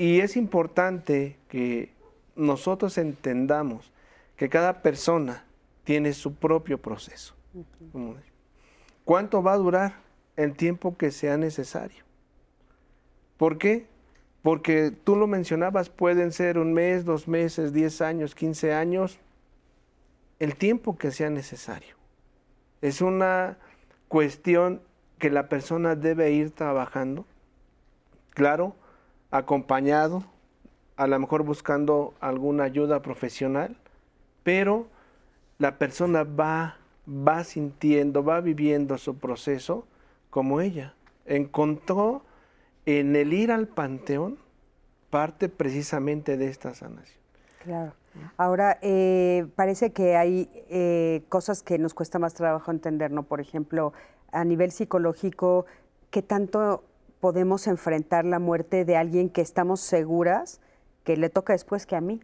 Y es importante que nosotros entendamos que cada persona tiene su propio proceso. ¿Cuánto va a durar? El tiempo que sea necesario. ¿Por qué? Porque tú lo mencionabas, pueden ser un mes, dos meses, diez años, quince años, el tiempo que sea necesario. Es una cuestión que la persona debe ir trabajando. Claro, acompañado, a lo mejor buscando alguna ayuda profesional, pero la persona va, va sintiendo, va viviendo su proceso como ella. Encontró en el ir al panteón parte precisamente de esta sanación.
Claro. Ahora, eh, parece que hay eh, cosas que nos cuesta más trabajo entender, ¿no? Por ejemplo, a nivel psicológico, ¿qué tanto podemos enfrentar la muerte de alguien que estamos seguras que le toca después que a mí?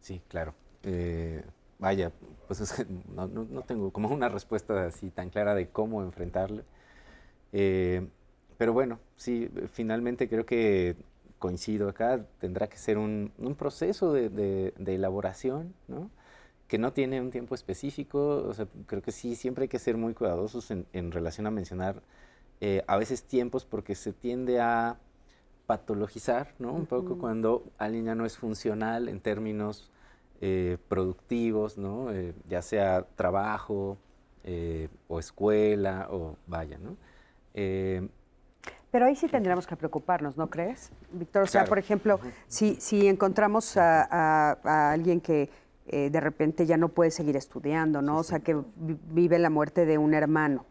Sí, claro. Eh, vaya, pues no, no, tengo como una respuesta así tan clara de cómo enfrentarle. pero bueno, sí, finalmente creo que coincido acá, tendrá que ser un, proceso de, elaboración, ¿no? que no tiene un tiempo específico. O sea, creo que sí, siempre hay que ser muy cuidadosos en, relación a mencionar eh, a veces tiempos porque se tiende a patologizar, ¿no? Un poco cuando alguien ya no es funcional en términos eh, productivos, ¿no? Eh, ya sea trabajo o escuela o vaya, ¿no?
Pero ahí sí tendríamos que preocuparnos, ¿no crees, Víctor? O sea, por ejemplo, si, si encontramos a, alguien que eh, de repente ya no puede seguir estudiando, ¿no? o sea, que vive la muerte de un hermano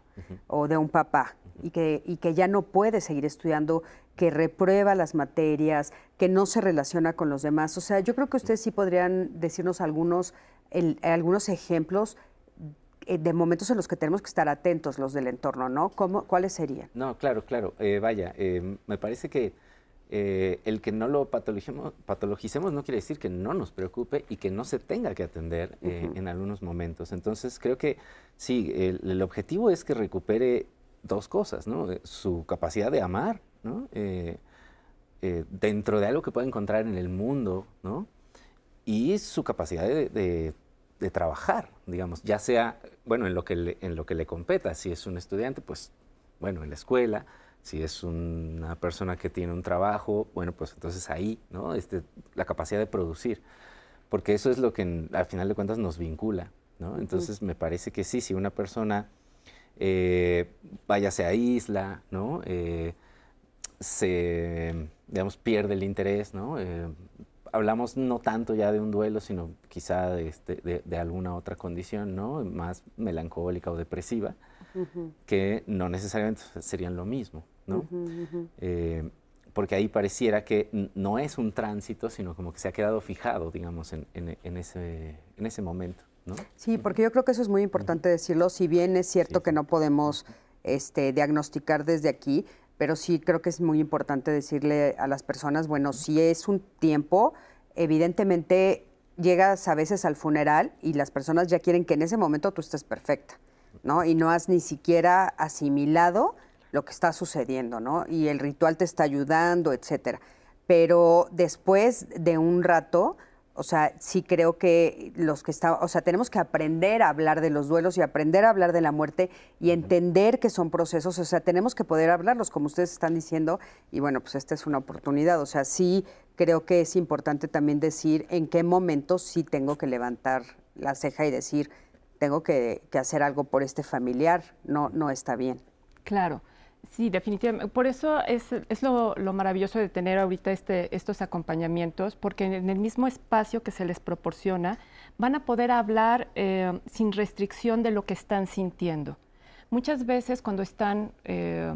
o de un papá y que, y que ya no puede seguir estudiando, que reprueba las materias, que no se relaciona con los demás. O sea, yo creo que ustedes sí podrían decirnos algunos, algunos ejemplos eh, de momentos en los que tenemos que estar atentos los del entorno, ¿no? ¿Cómo, ¿Cuáles serían?
No, claro, claro. Eh, vaya, eh, me parece que el que no lo patologicemos no quiere decir que no nos preocupe y que no se tenga que atender en algunos momentos. Entonces, creo que sí, el, objetivo es que recupere dos cosas, ¿no? Su capacidad de amar, ¿no? dentro de algo que puede encontrar en el mundo, ¿no? Y su capacidad de de trabajar, digamos, ya sea, bueno, en lo, que le, en lo que le competa, si es un estudiante, pues, bueno, en la escuela, si es una persona que tiene un trabajo, bueno, pues entonces ahí, ¿no? Este, la capacidad de producir, porque eso es lo que al final de cuentas nos vincula, ¿no? Entonces me parece que sí, si una persona, eh, vaya, se aísla, ¿no? Eh, se, digamos, pierde el interés, ¿no? Eh, hablamos no tanto ya de un duelo, sino quizá de, este, de, alguna otra condición, ¿no? Más melancólica o depresiva, que no necesariamente serían lo mismo, ¿no? Eh, porque ahí pareciera que no es un tránsito, sino como que se ha quedado fijado, digamos, en, en, ese, en ese momento, ¿no?
Sí, porque yo creo que eso es muy importante decirlo, si bien es cierto que no podemos este, diagnosticar desde aquí, pero sí creo que es muy importante decirle a las personas, bueno, si es un tiempo, evidentemente llegas a veces al funeral y las personas ya quieren que en ese momento tú estés perfecta, ¿no? Y no has ni siquiera asimilado lo que está sucediendo, ¿no? Y el ritual te está ayudando, etcétera. Pero después de un rato, o sea, sí creo que los que están, o sea, tenemos que aprender a hablar de los duelos y aprender a hablar de la muerte y entender que son procesos, o sea, tenemos que poder hablarlos como ustedes están diciendo y bueno, pues esta es una oportunidad, o sea, sí creo que es importante también decir en qué momento sí tengo que levantar la ceja y decir, tengo que, que hacer algo por este familiar, no, no está bien.
Claro. Sí, definitivamente. Por eso es, lo, maravilloso de tener ahorita este, estos acompañamientos, porque en el mismo espacio que se les proporciona van a poder hablar eh, sin restricción de lo que están sintiendo. Muchas veces cuando están, eh,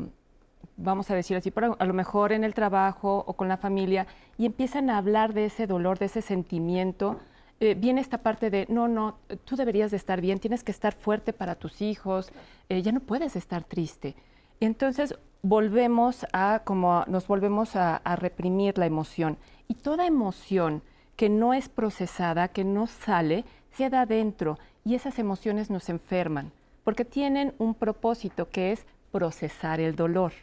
vamos a decir así, a lo mejor en el trabajo o con la familia, y empiezan a hablar de ese dolor, de ese sentimiento, eh, viene esta parte de, no, no, tú deberías de estar bien, tienes que estar fuerte para tus hijos, ya no puedes estar triste. Entonces volvemos a, como nos volvemos a, reprimir la emoción. Y toda emoción que no es procesada, que no sale, queda adentro y esas emociones nos enferman, porque tienen un propósito que es procesar el dolor.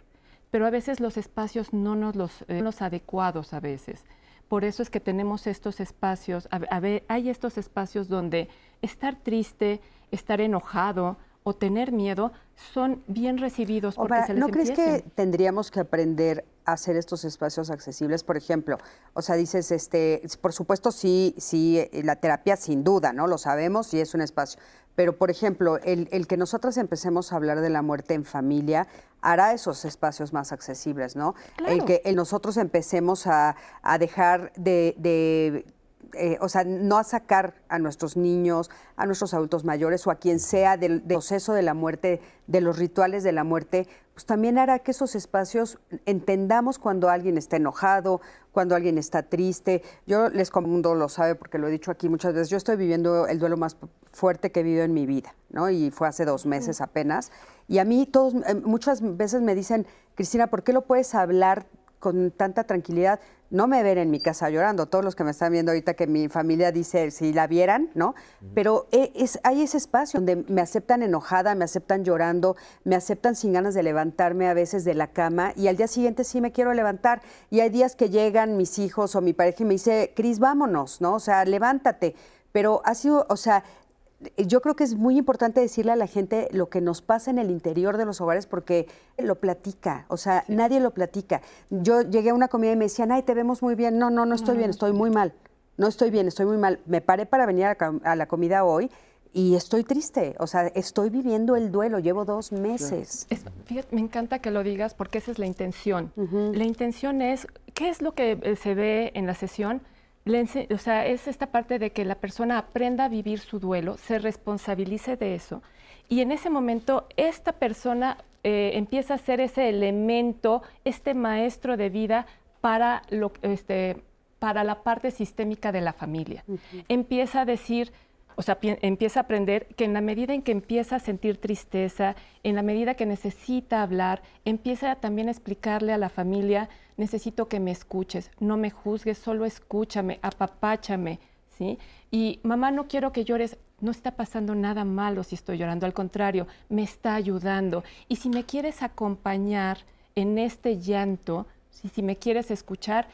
Pero a veces los espacios no nos los, eh, los adecuados a veces. Por eso es que tenemos estos espacios, hay estos espacios donde estar triste, estar enojado, o tener miedo son bien recibidos porque se les
¿No crees que tendríamos que aprender hacer estos espacios accesibles? Por ejemplo, o sea, dices, este, por supuesto, sí, sí, eh, la terapia sin duda, ¿no? Lo sabemos y es un espacio. Pero, por ejemplo, el, que nosotras empecemos a hablar de la muerte en familia hará esos espacios más accesibles, ¿no? El que nosotros empecemos a, dejar de eh, o sea, no a sacar a nuestros niños, a nuestros adultos mayores o a quien sea del, proceso de la muerte, de los rituales de la muerte, pues también hará que esos espacios entendamos cuando alguien está enojado, cuando alguien está triste. Yo les como mundo lo sabe porque lo he dicho aquí muchas veces, yo estoy viviendo el duelo más fuerte que he vivido en mi vida, ¿no? Y fue hace dos meses apenas. Y a mí todos, eh, muchas veces me dicen, Cristina, ¿por qué lo puedes hablar con tanta tranquilidad? No me ven en mi casa llorando. Todos los que me están viendo ahorita que mi familia dice si la vieran, ¿no? Pero eh, es, hay ese espacio donde me aceptan enojada, me aceptan llorando, me aceptan sin ganas de levantarme a veces de la cama y al día siguiente sí me quiero levantar. Y hay días que llegan mis hijos o mi pareja y me dice, Cris, vámonos, ¿no? O sea, levántate. Pero ha sido, o sea, yo creo que es muy importante decirle a la gente lo que nos pasa en el interior de los hogares porque lo platica, o sea, nadie lo platica. Yo llegué a una comida y me decían, ay, te vemos muy bien. No, no, no estoy bien, estoy muy mal. No estoy bien, estoy muy mal. Me paré para venir a, la comida hoy y estoy triste, o sea, estoy viviendo el duelo, llevo dos meses.
fíjate, me encanta que lo digas porque esa es la intención. La intención es, ¿qué es lo que eh, se ve en la sesión? O sea, es esta parte de que la persona aprenda a vivir su duelo, se responsabilice de eso. Y en ese momento, esta persona eh, empieza a ser ese elemento, este maestro de vida para, lo, este, para la parte sistémica de la familia. Empieza a decir, o sea, empieza a aprender que en la medida en que empieza a sentir tristeza, en la medida que necesita hablar, empieza también a explicarle a la familia, necesito que me escuches, no me juzgues, solo escúchame, apapáchame, ¿sí? Y mamá, no quiero que llores, no está pasando nada malo si estoy llorando, al contrario, me está ayudando. Y si me quieres acompañar en este llanto, si, si me quieres escuchar,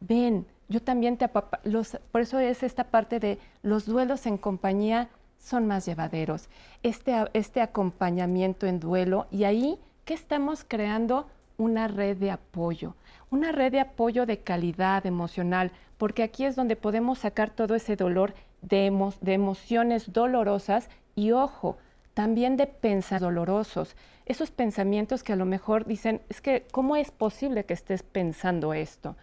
ven, yo también te los Por eso es esta parte de los duelos en compañía son más llevaderos. Este, este acompañamiento en duelo y ahí, ¿qué estamos creando? Una red de apoyo, una red de apoyo de calidad emocional, porque aquí es donde podemos sacar todo ese dolor de, de emociones dolorosas y ojo, también de pensamientos dolorosos. Esos pensamientos que a lo mejor dicen, es que, ¿cómo es posible que estés pensando esto?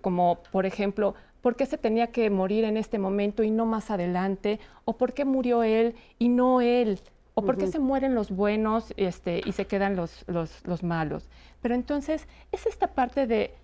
Como por ejemplo, ¿por qué se tenía que morir en este momento y no más adelante? ¿O por qué murió él y no él? ¿O por qué se mueren los buenos este, y se quedan los, los, malos? Pero entonces es esta parte de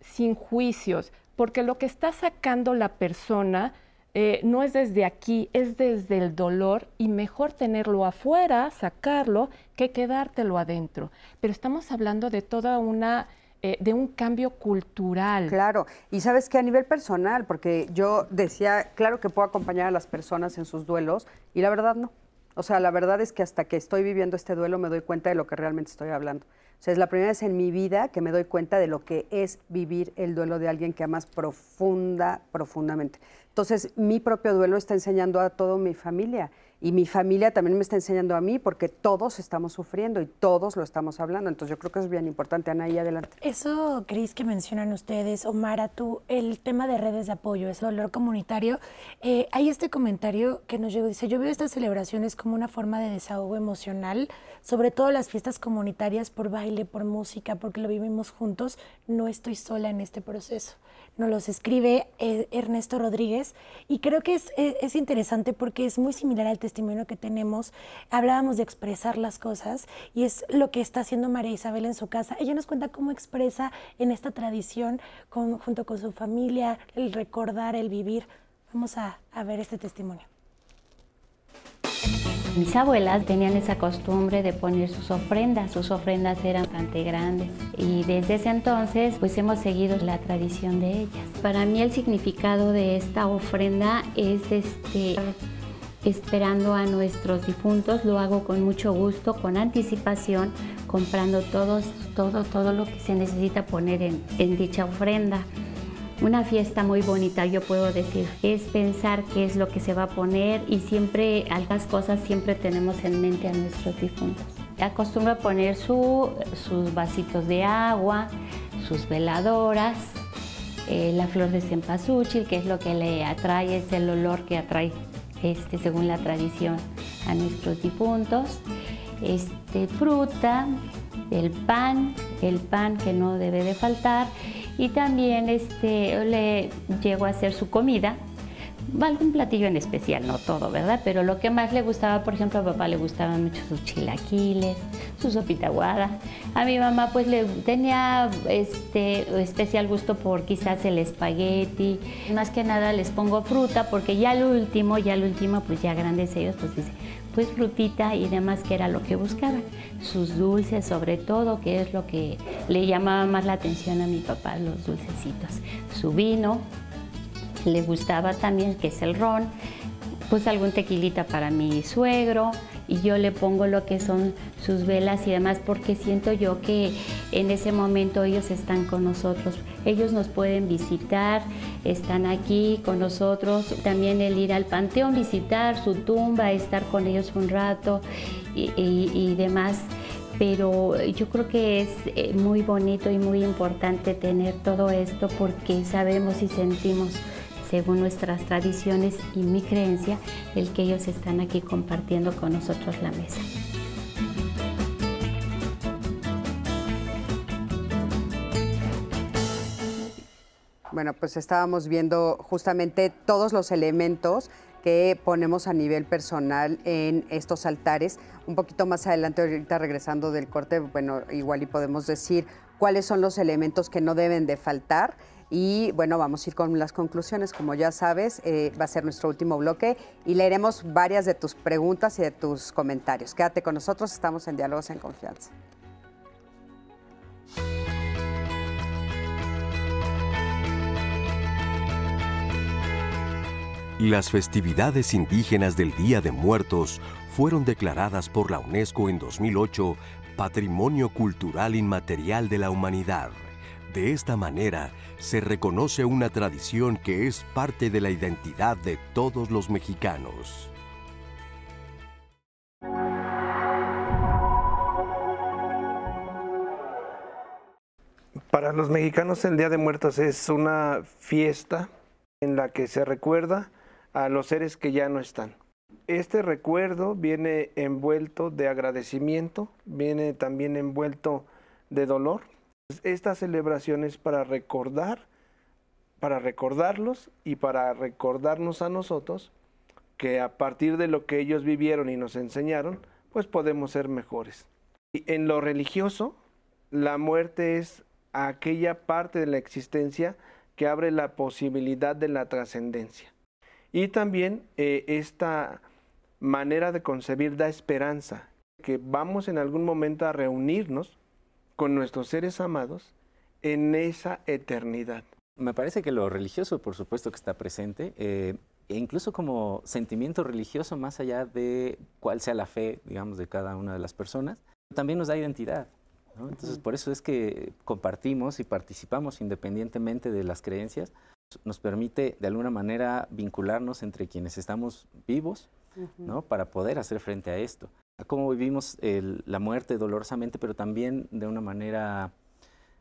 sin juicios, porque lo que está sacando la persona eh, no es desde aquí, es desde el dolor y mejor tenerlo afuera, sacarlo, que quedártelo adentro. Pero estamos hablando de toda una eh, de un cambio cultural.
Claro, y sabes que a nivel personal, porque yo decía, claro que puedo acompañar a las personas en sus duelos, y la verdad no. O sea, la verdad es que hasta que estoy viviendo este duelo me doy cuenta de lo que realmente estoy hablando. O sea, es la primera vez en mi vida que me doy cuenta de lo que es vivir el duelo de alguien que amas profunda, profundamente. Entonces, mi propio duelo está enseñando a toda mi familia y mi familia también me está enseñando a mí porque todos estamos sufriendo y todos lo estamos hablando. Entonces yo creo que es bien importante. Ana, ahí adelante.
Eso, Cris, que mencionan ustedes, Omar, tú, el tema de redes de apoyo, ese dolor comunitario. Eh, hay este comentario que nos llegó, dice, yo veo estas celebraciones como una forma de desahogo emocional, sobre todo las fiestas comunitarias por baile, por música, porque lo vivimos juntos. No estoy sola en este proceso nos los escribe eh, Ernesto Rodríguez y creo que es, eh, es, interesante porque es muy similar al testimonio que tenemos. Hablábamos de expresar las cosas y es lo que está haciendo María Isabel en su casa. Ella nos cuenta cómo expresa en esta tradición junto con su familia el recordar, el vivir. Vamos a ver este testimonio.
Mis abuelas tenían esa costumbre de poner sus ofrendas, sus ofrendas eran bastante grandes y desde ese entonces pues hemos seguido la tradición de ellas. Para mí el significado de esta ofrenda es este esperando a nuestros difuntos, lo hago con mucho gusto, con anticipación, comprando todos, todo, todo lo que se necesita poner en dicha ofrenda. Una fiesta muy bonita, yo puedo decir, es pensar qué es lo que se va a poner y siempre, algunas cosas siempre tenemos en mente a nuestros difuntos. Acostumbro a poner sus vasitos de agua, sus veladoras, eh, la flor de cempasúchil, que es lo que le atrae, es el olor que atrae, este, según la tradición, a nuestros difuntos. Este, fruta, el pan, el pan que no debe de faltar, y también este, le llego a hacer su comida, algún platillo en especial, no todo, ¿verdad? Pero lo que más le gustaba, por ejemplo, a papá le gustaban mucho sus chilaquiles, su sopita aguada. A mi mamá pues le tenía este especial gusto por quizás el espagueti. Más que nada les pongo fruta porque ya lo último, ya lo último, pues ya grandes ellos, pues dice, pues frutita y demás que era lo que buscaban. Sus dulces sobre todo, que es lo que le llamaba más la atención a mi papá, los dulcecitos. Su vino, le gustaba también, que es el ron. Puse algún tequilita para mi suegro y yo le pongo lo que son sus velas y demás porque siento yo que en ese momento ellos están con nosotros. Ellos nos pueden visitar, están aquí con nosotros. También el ir al panteón, visitar su tumba, estar con ellos un rato y, y demás pero yo creo que es eh, muy bonito y muy importante tener todo esto porque sabemos y sentimos según nuestras tradiciones y mi creencia, el que ellos están aquí compartiendo con nosotros la mesa.
Bueno, pues estábamos viendo justamente todos los elementos que ponemos a nivel personal en estos altares. Un poquito más adelante, ahorita regresando del corte, bueno, igual y podemos decir cuáles son los elementos que no deben de faltar y bueno, vamos a ir con las conclusiones. Como ya sabes, eh, va a ser nuestro último bloque y leeremos varias de tus preguntas y de tus comentarios. Quédate con nosotros, estamos en Diálogos en Confianza.
Las festividades indígenas del Día de Muertos fueron declaradas por la UNESCO en 2008 Patrimonio Cultural Inmaterial de la Humanidad. De esta manera, se reconoce una tradición que es parte de la identidad de todos los mexicanos.
Para los mexicanos el Día de Muertos es una fiesta en la que se recuerda a los seres que ya no están. Este recuerdo viene envuelto de agradecimiento, viene también envuelto de dolor, esta celebración es para recordar, para recordarlos y para recordarnos a nosotros que a partir de lo que ellos vivieron y nos enseñaron, pues podemos ser mejores. Y en lo religioso, la muerte es aquella parte de la existencia que abre la posibilidad de la trascendencia. Y también eh, esta manera de concebir da esperanza, que vamos en algún momento a reunirnos con nuestros seres amados en esa eternidad.
Me parece que lo religioso, por supuesto que está presente, eh, e incluso como sentimiento religioso, más allá de cuál sea la fe, digamos, de cada una de las personas, también nos da identidad. Entonces, por eso es que compartimos y participamos independientemente de las creencias, nos permite de alguna manera vincularnos entre quienes estamos vivos, ¿no? Para poder hacer frente a esto cómo vivimos la muerte dolorosamente, pero también de una manera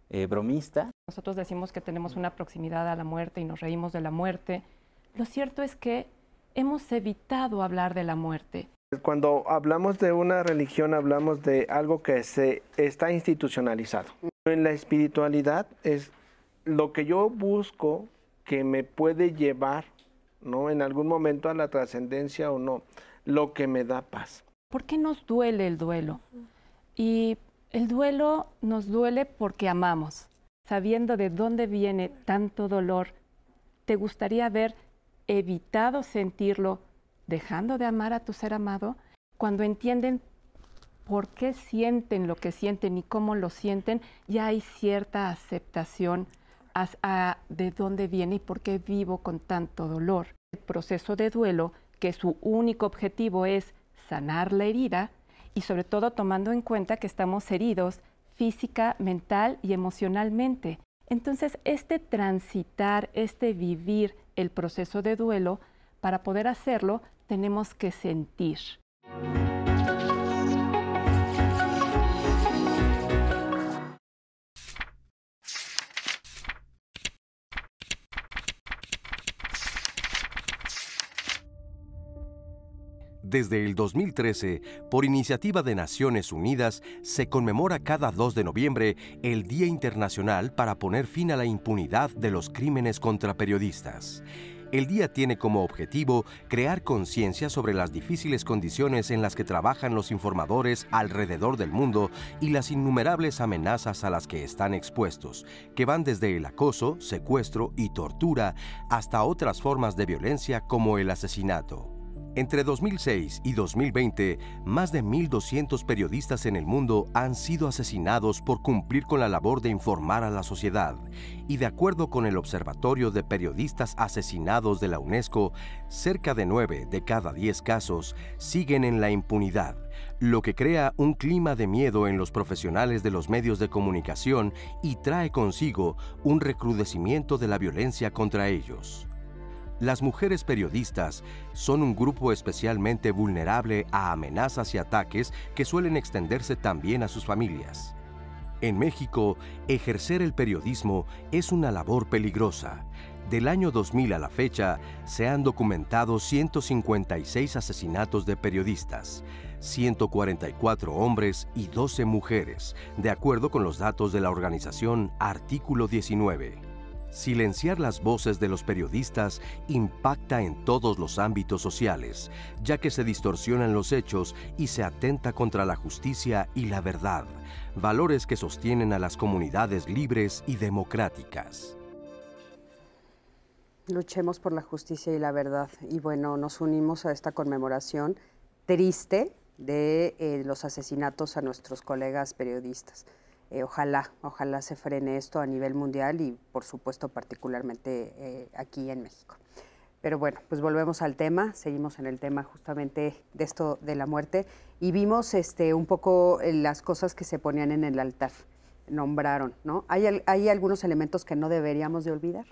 eh, bromista.
Nosotros decimos que tenemos una proximidad a la muerte y nos reímos de la muerte. Lo cierto es que hemos evitado hablar de la muerte.
Cuando hablamos de una religión, hablamos de algo que se está institucionalizado. En la espiritualidad es lo que yo busco que me puede llevar, ¿no? En algún momento a la trascendencia o no, lo que me da paz.
¿Por qué nos duele el duelo? Y el duelo nos duele porque amamos. Sabiendo de dónde viene tanto dolor, ¿te gustaría haber evitado sentirlo dejando de amar a tu ser amado? Cuando entienden por qué sienten lo que sienten y cómo lo sienten, ya hay cierta aceptación de dónde viene y por qué vivo con tanto dolor. El proceso de duelo, que su único objetivo es sanar la herida y sobre todo tomando en cuenta que estamos heridos física, mental y emocionalmente. Entonces, este transitar, este vivir el proceso de duelo, para poder hacerlo, tenemos que sentir.
Desde el 2013, por iniciativa de Naciones Unidas, se conmemora cada 2 de noviembre el Día Internacional para poner fin a la impunidad de los crímenes contra periodistas. El día tiene como objetivo crear conciencia sobre las difíciles condiciones en las que trabajan los informadores alrededor del mundo y las innumerables amenazas a las que están expuestos, que van desde el acoso, secuestro y tortura hasta otras formas de violencia como el asesinato. Entre 2006 y 2020, más de 1.200 periodistas en el mundo han sido asesinados por cumplir con la labor de informar a la sociedad. Y de acuerdo con el Observatorio de Periodistas Asesinados de la UNESCO, cerca de 9 de cada 10 casos siguen en la impunidad, lo que crea un clima de miedo en los profesionales de los medios de comunicación y trae consigo un recrudecimiento de la violencia contra ellos. Las mujeres periodistas son un grupo especialmente vulnerable a amenazas y ataques que suelen extenderse también a sus familias. En México, ejercer el periodismo es una labor peligrosa. Del año 2000 a la fecha, se han documentado 156 asesinatos de periodistas, 144 hombres y 12 mujeres, de acuerdo con los datos de la organización Artículo 19. Silenciar las voces de los periodistas impacta en todos los ámbitos sociales, ya que se distorsionan los hechos y se atenta contra la justicia y la verdad, valores que sostienen a las comunidades libres y democráticas.
Luchemos por la justicia y la verdad. Y bueno, nos unimos a esta conmemoración triste de eh, los asesinatos a nuestros colegas periodistas. Eh, ojalá, ojalá se frene esto a nivel mundial y por supuesto particularmente eh, aquí en México. Pero bueno, pues volvemos al tema, seguimos en el tema justamente de esto de la muerte y vimos este, un poco eh, las cosas que se ponían en el altar, nombraron, ¿no? ¿Hay, hay algunos elementos que no deberíamos de olvidar?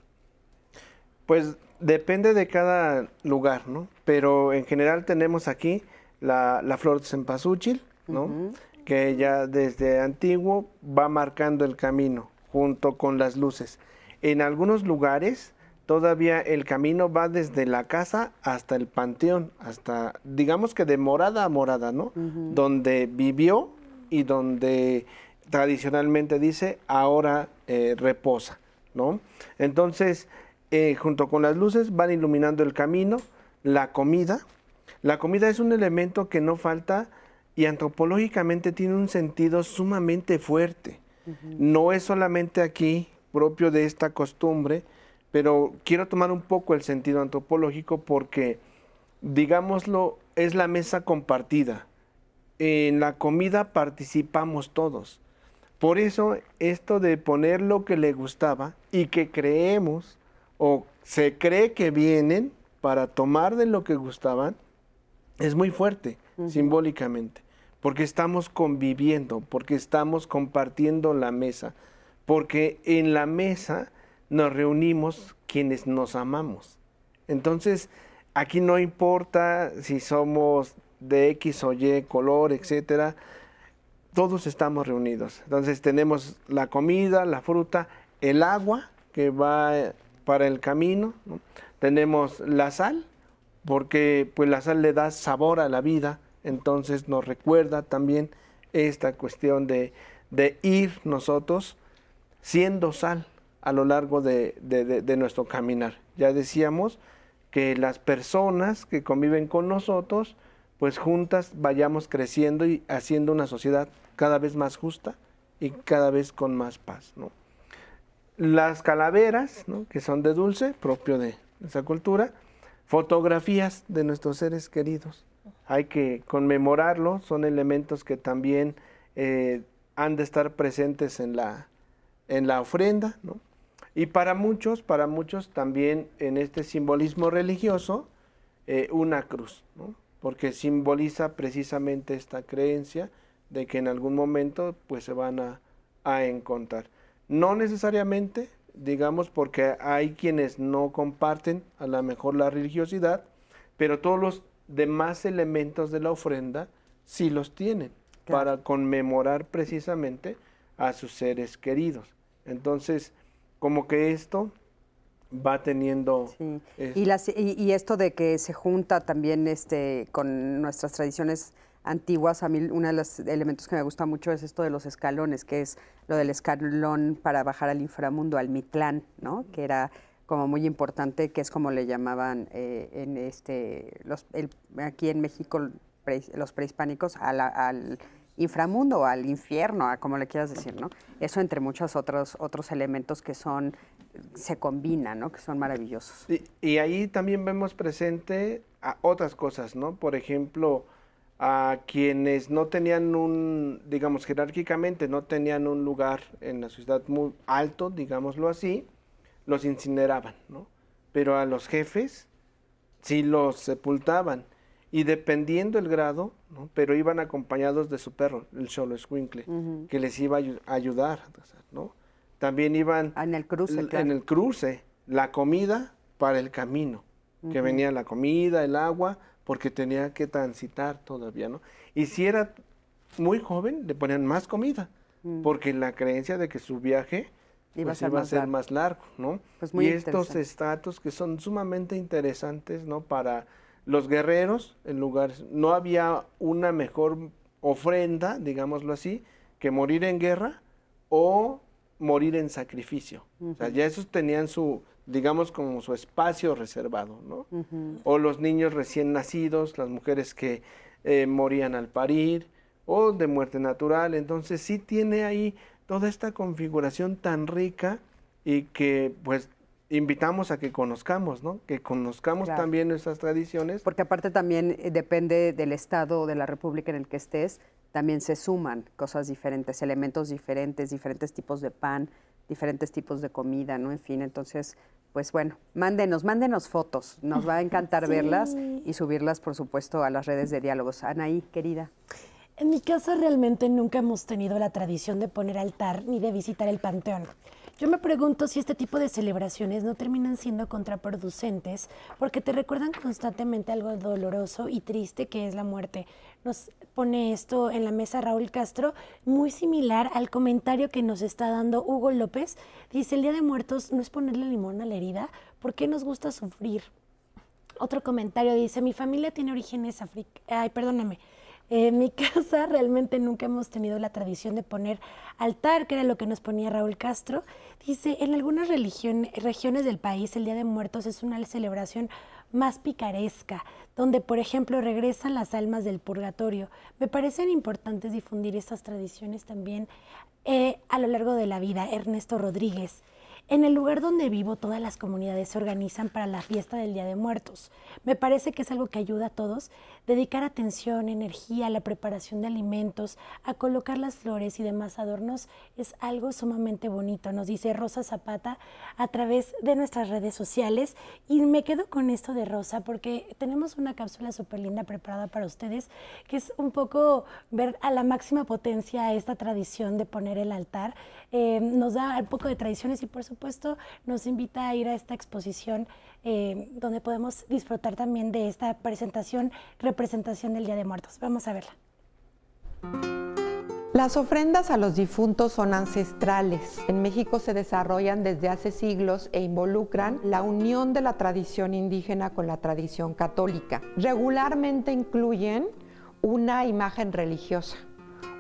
Pues depende de cada lugar, ¿no? Pero en general tenemos aquí la, flor de cempasúchil, ¿no? Que ya desde antiguo va marcando el camino junto con las luces. En algunos lugares todavía el camino va desde la casa hasta el panteón, hasta digamos que de morada a morada, ¿no? Donde vivió y donde tradicionalmente dice ahora eh, reposa, ¿no? Entonces, eh, junto con las luces van iluminando el camino, la comida. La comida es un elemento que no falta y antropológicamente tiene un sentido sumamente fuerte. No es solamente aquí propio de esta costumbre, pero quiero tomar un poco el sentido antropológico porque, digámoslo, es la mesa compartida. En la comida participamos todos. Por eso esto de poner lo que le gustaba y que creemos o se cree que vienen para tomar de lo que gustaban, es muy fuerte simbólicamente porque estamos conviviendo, porque estamos compartiendo la mesa, porque en la mesa nos reunimos quienes nos amamos. Entonces, aquí no importa si somos de X o Y color, etcétera, todos estamos reunidos. Entonces tenemos la comida, la fruta, el agua que va para el camino, tenemos la sal, porque pues la sal le da sabor a la vida, entonces nos recuerda también esta cuestión de, ir nosotros siendo sal a lo largo de, nuestro caminar. Ya decíamos que las personas que conviven con nosotros, pues juntas vayamos creciendo y haciendo una sociedad cada vez más justa y cada vez con más paz. Las calaveras, que son de dulce, propio de esa cultura, fotografías de nuestros seres queridos, hay que conmemorarlo, son elementos que también eh, han de estar presentes en la, en la ofrenda, ¿no? Y para muchos, para muchos también en este simbolismo religioso, eh, una cruz, ¿no? porque simboliza precisamente esta creencia de que en algún momento pues se van a, a encontrar. No necesariamente, digamos, porque hay quienes no comparten a lo mejor la religiosidad, pero todos los demás elementos de la ofrenda sí los tienen para conmemorar precisamente a sus seres queridos. Entonces, como que esto va teniendo...
Y, las, y, esto de que se junta también este, con nuestras tradiciones antiguas, a mí uno de los elementos que me gusta mucho es esto de los escalones, que es lo del escalón para bajar al inframundo, al Mitlán, ¿no? que era como muy importante, que es como le llamaban eh, en este, los, aquí en México los prehispánicos al inframundo, al infierno, a como le quieras decir, ¿no? Eso entre muchos otros, otros elementos que son, se combinan, ¿no? Que son maravillosos.
Y, ahí también vemos presente a otras cosas, ¿no? Por ejemplo, a quienes no tenían un, digamos, jerárquicamente no tenían un lugar en la sociedad muy alto, digámoslo así, los incineraban, ¿no? Pero a los jefes sí los sepultaban y dependiendo el grado, ¿no? pero iban acompañados de su perro, el Cholo Squinkle, que les iba a ayudar, ¿no? También iban
ah, en el cruce,
en el cruce, la comida para el camino, que venía la comida, el agua, porque tenía que transitar todavía, ¿no? Y si era muy joven, le ponían más comida, porque la creencia de que su viaje iba, a pues, ser, más, ser largo. más largo, ¿no? Pues y estos estatus que son sumamente interesantes, ¿no? Para los guerreros en lugares, no había una mejor ofrenda, digámoslo así, que morir en guerra o morir en sacrificio. O sea, ya esos tenían su, digamos, como su espacio reservado, ¿no? O los niños recién nacidos, las mujeres que eh, morían al parir, o de muerte natural. Entonces sí tiene ahí toda esta configuración tan rica y que pues invitamos a que conozcamos, ¿no? Que conozcamos también nuestras tradiciones.
Porque aparte también eh, depende del estado de la república en el que estés, también se suman cosas diferentes, elementos diferentes, diferentes tipos de pan, diferentes tipos de comida, ¿no? En fin, entonces, pues bueno, mándenos, mándenos fotos, nos va a encantar verlas y subirlas, por supuesto, a las redes de diálogos. Anaí, querida.
En mi casa realmente nunca hemos tenido la tradición de poner altar ni de visitar el panteón. Yo me pregunto si este tipo de celebraciones no terminan siendo contraproducentes porque te recuerdan constantemente algo doloroso y triste que es la muerte. Nos pone esto en la mesa Raúl Castro, muy similar al comentario que nos está dando Hugo López. Dice, el Día de Muertos no es ponerle limón a la herida, ¿por qué nos gusta sufrir? Otro comentario dice, mi familia tiene orígenes africanos, ay, perdóname, en mi casa realmente nunca hemos tenido la tradición de poner altar, que era lo que nos ponía Raúl Castro. Dice, en algunas regiones del país el Día de Muertos es una celebración más picaresca, donde por ejemplo regresan las almas del purgatorio. Me parecen importantes difundir estas tradiciones también eh, a lo largo de la vida. Ernesto Rodríguez. En el lugar donde vivo, todas las comunidades se organizan para la fiesta del Día de Muertos. Me parece que es algo que ayuda a todos, dedicar atención, energía a la preparación de alimentos, a colocar las flores y demás adornos, es algo sumamente bonito, nos dice Rosa Zapata a través de nuestras redes sociales. Y me quedo con esto de Rosa porque tenemos una cápsula súper linda preparada para ustedes, que es un poco ver a la máxima potencia esta tradición de poner el altar. Eh, nos da un poco de tradiciones y por supuesto nos invita a ir a esta exposición eh, donde podemos disfrutar también de esta presentación, representación del Día de Muertos. Vamos a verla.
Las ofrendas a los difuntos son ancestrales. En México se desarrollan desde hace siglos e involucran la unión de la tradición indígena con la tradición católica. Regularmente incluyen una imagen religiosa,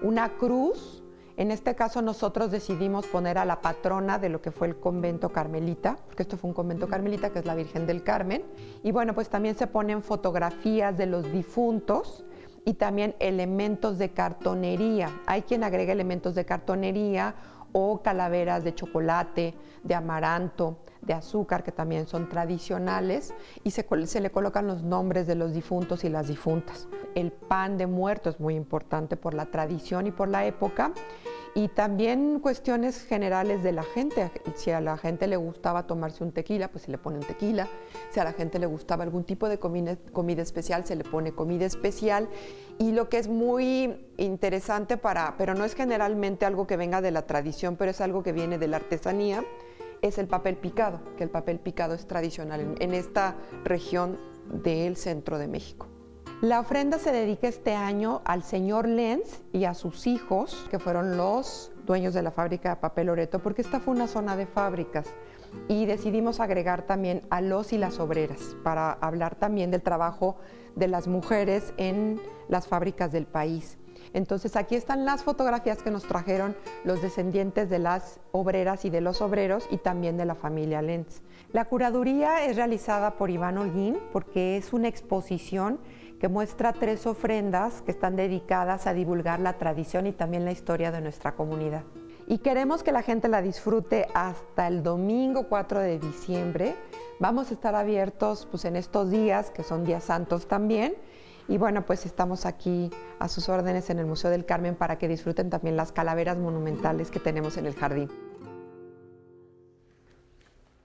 una cruz en este caso nosotros decidimos poner a la patrona de lo que fue el convento carmelita, porque esto fue un convento carmelita que es la Virgen del Carmen. Y bueno, pues también se ponen fotografías de los difuntos y también elementos de cartonería. Hay quien agrega elementos de cartonería o calaveras de chocolate, de amaranto, de azúcar, que también son tradicionales, y se, le colocan los nombres de los difuntos y las difuntas. El pan de muerto es muy importante por la tradición y por la época, y también cuestiones generales de la gente. Si a la gente le gustaba tomarse un tequila, pues se le pone un tequila. Si a la gente le gustaba algún tipo de comida, comida especial, se le pone comida especial. Y lo que es muy interesante para, pero no es generalmente algo que venga de la tradición, pero es algo que viene de la artesanía, es el papel picado, que el papel picado es tradicional en esta región del centro de México. La ofrenda se dedica este año al señor Lenz y a sus hijos, que fueron los dueños de la fábrica de papel Oreto, porque esta fue una zona de fábricas. y decidimos agregar también a los y las obreras para hablar también del trabajo de las mujeres en las fábricas del país. Entonces aquí están las fotografías que nos trajeron los descendientes de las obreras y de los obreros y también de la familia Lenz. La curaduría es realizada por Iván Holguín porque es una exposición que muestra tres ofrendas que están dedicadas a divulgar la tradición y también la historia de nuestra comunidad. Y queremos que la gente la disfrute hasta el domingo 4 de diciembre. Vamos a estar abiertos pues, en estos días, que son días santos también, y bueno, pues estamos aquí a sus órdenes en el Museo del Carmen para que disfruten también las calaveras monumentales que tenemos en el jardín.